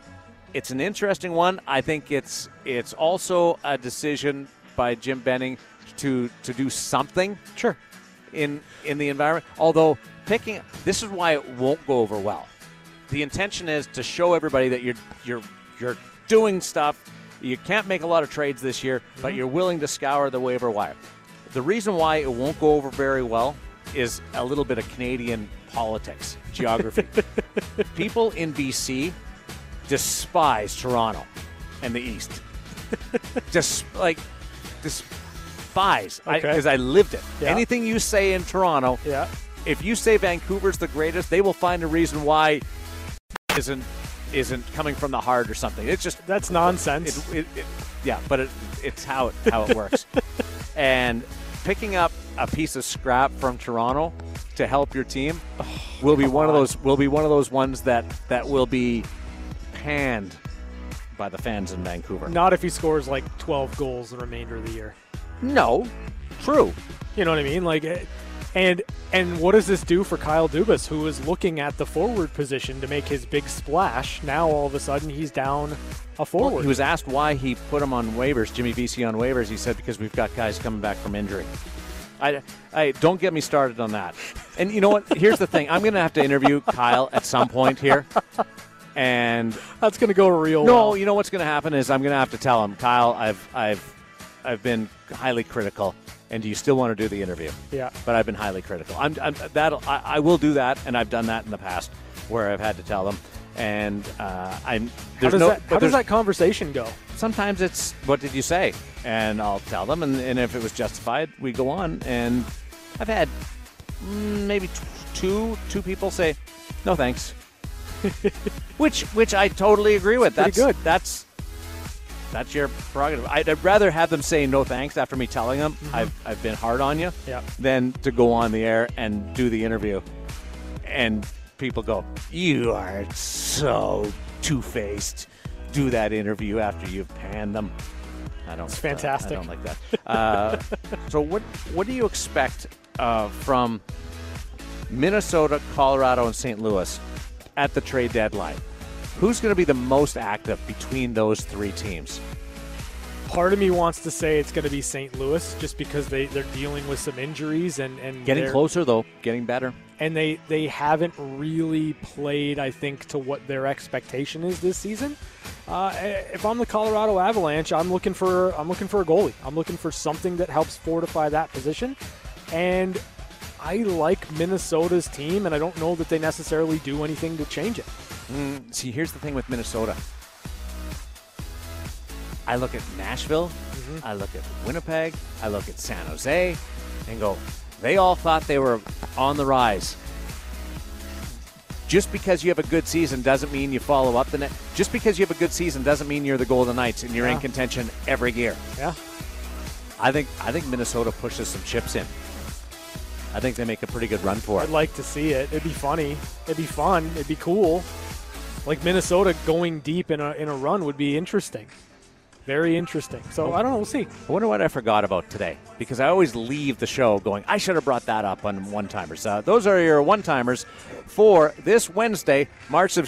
it's an interesting one. I think it's it's also a decision by Jim Benning to to do something Sure. in in the environment. Although picking this is why it won't go over well. The intention is to show everybody that you're you're you're doing stuff. You can't make a lot of trades this year, but mm-hmm. you're willing to scour the waiver wire. The reason why it won't go over very well is a little bit of Canadian politics, geography. People in BC despise Toronto and the East. Just like despise Okay. because I, lived it. Yeah. Anything you say in Toronto, Yeah. if you say Vancouver's the greatest, they will find a reason why isn't isn't coming from the heart or something. It's just That's nonsense. it, it, it, yeah, but it, it's how it how it works. and picking up a piece of scrap from Toronto to help your team oh, will be one of those will be one of those ones that that will be panned by the fans in Vancouver. Not if he scores like 12 goals the remainder of the year. No, true. You know what I mean? Like, eh, and and what does this do for Kyle Dubas, who is looking at the forward position to make his big splash? Now all of a sudden he's down a forward. He was asked why he put him on waivers, Jimmy Vesey on waivers. He said because we've got guys coming back from injury. I, I don't get me started on that. And you know what? Here's the thing: I'm going to have to interview Kyle at some point here, and That's going to go real. no, well. you know what's going to happen is I'm going to have to tell him, Kyle, I've I've I've been highly critical, and do you still want to do the interview? Yeah. But I've been highly critical. I'm, I'm that I, I will do that, and I've done that in the past where I've had to tell them. And uh, I'm How does no that how does that conversation go? sometimes it's what did you say and i'll tell them and, and if it was justified we go on and i've had mm, maybe t- two two people say no thanks which which i totally agree with Pretty that's good. that's that's your prerogative I'd, I'd rather have them say no thanks after me telling them I've, I've been hard on you Mm-hmm. Yeah. than to go on the air and do the interview and people go, "You are so two-faced." Do that interview after you've panned them. I don't. It's uh, fantastic. I don't like that. Uh, so what what do you expect uh, from Minnesota, Colorado, and St. Louis at the trade deadline? Who's going to be the most active between those three teams? Part of me wants to say it's going to be St. Louis just because they, they're dealing with some injuries and, and Getting closer though, getting better. and they they haven't really played I think to what their expectation is this season. Uh, if I'm the Colorado Avalanche, I'm looking for I'm looking for a goalie. I'm looking for something that helps fortify that position, and I like Minnesota's team, and I don't know that they necessarily do anything to change it. Mm, see, here's the thing with Minnesota. I look at Nashville, I look at Winnipeg, I look at San Jose, and go, they all thought they were on the rise. Just because you have a good season doesn't mean you follow up the net. Just because you have a good season doesn't mean you're the Golden Knights and you're in contention every year. Yeah. I think I think Minnesota pushes some chips in. I think they make a pretty good run for it. I'd like to see it. It'd be funny. It'd be fun. It'd be cool. Like Minnesota going deep in a in a run would be interesting. Very interesting. So I don't know. We'll see. I wonder what I forgot about today because I always leave the show going, I should have brought that up on one timers. Uh, those are your one timers for this Wednesday, March of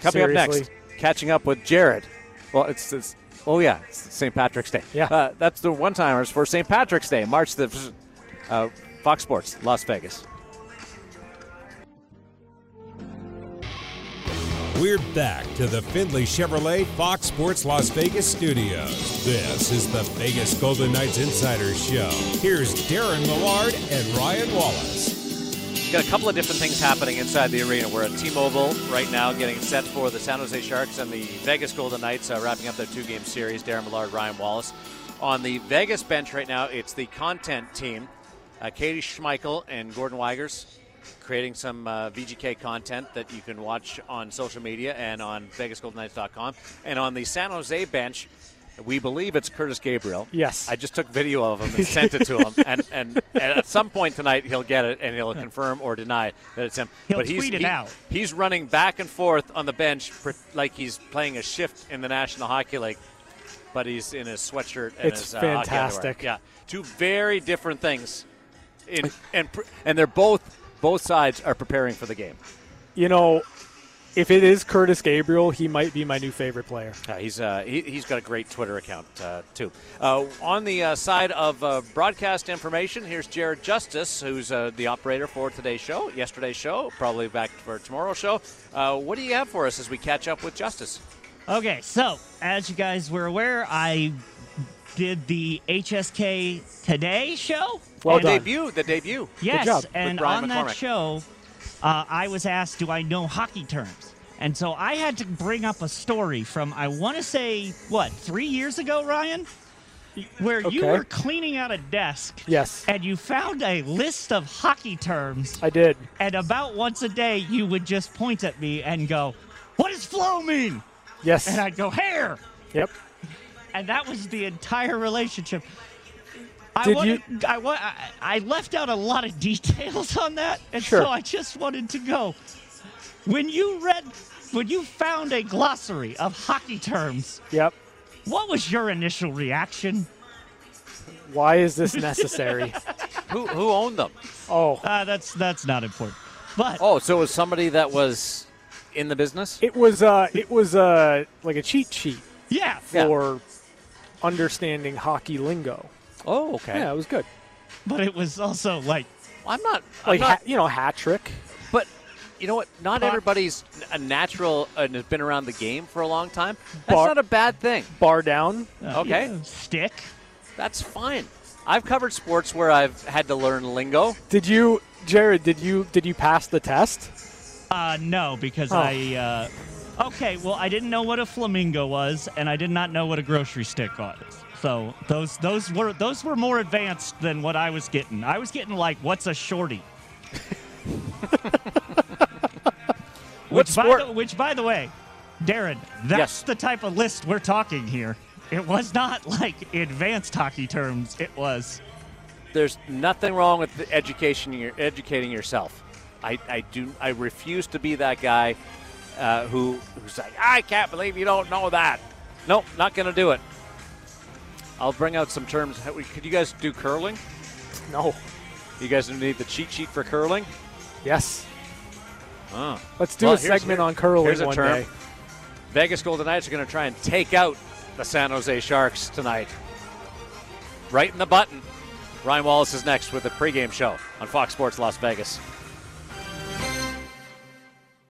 coming up next. Catching up with Jared. Well, it's, it's oh yeah, it's St. Patrick's Day. Yeah. uh, that's the one timers for St. Patrick's Day, March the uh, Fox Sports, Las Vegas. We're back to the Findlay Chevrolet Fox Sports Las Vegas studios. This is the Vegas Golden Knights Insider Show. Here's Darren Millard and Ryan Wallace. We've got a couple of different things happening inside the arena. We're at T-Mobile right now, getting set for the San Jose Sharks and the Vegas Golden Knights, uh, wrapping up their two-game series. Darren Millard, Ryan Wallace. On the Vegas bench right now, it's the content team, uh, Katie Schmeichel and Gordon Weigers, creating some uh, VGK content that you can watch on social media and on VegasGoldenKnights.com. And on the San Jose bench, we believe it's Curtis Gabriel. Yes. I just took video of him and sent it to him, and, and, and at some point tonight he'll get it and he'll confirm or deny that it's him. He'll but he's, tweet it he- out. He's running back and forth on the bench like he's playing a shift in the National Hockey League, but he's in his sweatshirt and It's his uh, fantastic. Yeah, two very different things, in, and and they're both both sides are preparing for the game. You know, if it is Curtis Gabriel, he might be my new favorite player. Uh, he's uh, he, he's got a great Twitter account uh, too. Uh, on the uh, side of uh, broadcast information, here's Jared Justice, who's uh, the operator for today's show, yesterday's show, probably back for tomorrow's show. Uh, what do you have for us as we catch up with Justice? Okay, so as you guys were aware, I did the HSK Today show. Well the done. debut, the debut. Yes, job. and With Brian on that show, uh, I was asked, "Do I know hockey terms?" And so I had to bring up a story from I want to say what three years ago, Ryan, where you were cleaning out a desk Yes, and you found a list of hockey terms, I did. and about once a day you would just point at me and go, "What does flow mean?" Yes. And I'd go, "Hair." yep. And that was the entire relationship. I Did wanted, I, wa- I, I left out a lot of details on that, and Sure. so I just wanted to go. When you read, when you found a glossary of hockey terms, Yep. what was your initial reaction? Why is this necessary? Who who owned them? oh, Uh, that's that's not important. But Oh, so it was somebody that was in the business. it was uh, it was uh, like a cheat sheet yeah, Yeah. For understanding hockey lingo. Oh, okay. Yeah, it was good. but it was also like I'm not. I'm Like not ha- you know, hat trick. But you know what? Not Huh? everybody's a natural and has been around the game for a long time. That's Bar- not a bad thing. Bar down. uh, Okay. yeah, stick. That's fine. I've covered sports where I've had to learn lingo. Did you, Jared? Did you did you pass the test? Uh, no, because Oh. I. Uh, okay, well, I didn't know what a flamingo was, and I did not know what a grocery stick was. So those those were those were more advanced than what I was getting. I was getting like, what's a shorty? Which, by the, which, by the way, Darren, that's Yes. the type of list we're talking here. It was not like advanced hockey terms. It was. There's nothing wrong with the education. You're educating yourself. I, I do. I refuse to be that guy uh, who who's like, I can't believe you don't know that. Nope, not going to do it. I'll bring out some terms. Could you guys do curling? No. You guys need the cheat sheet for curling? Yes. Oh. Let's do Well, a segment on curling here's a one term. day. Vegas Golden Knights are going to try and take out the San Jose Sharks tonight. Right in the button. Ryan Wallace is next with the pregame show on Fox Sports Las Vegas.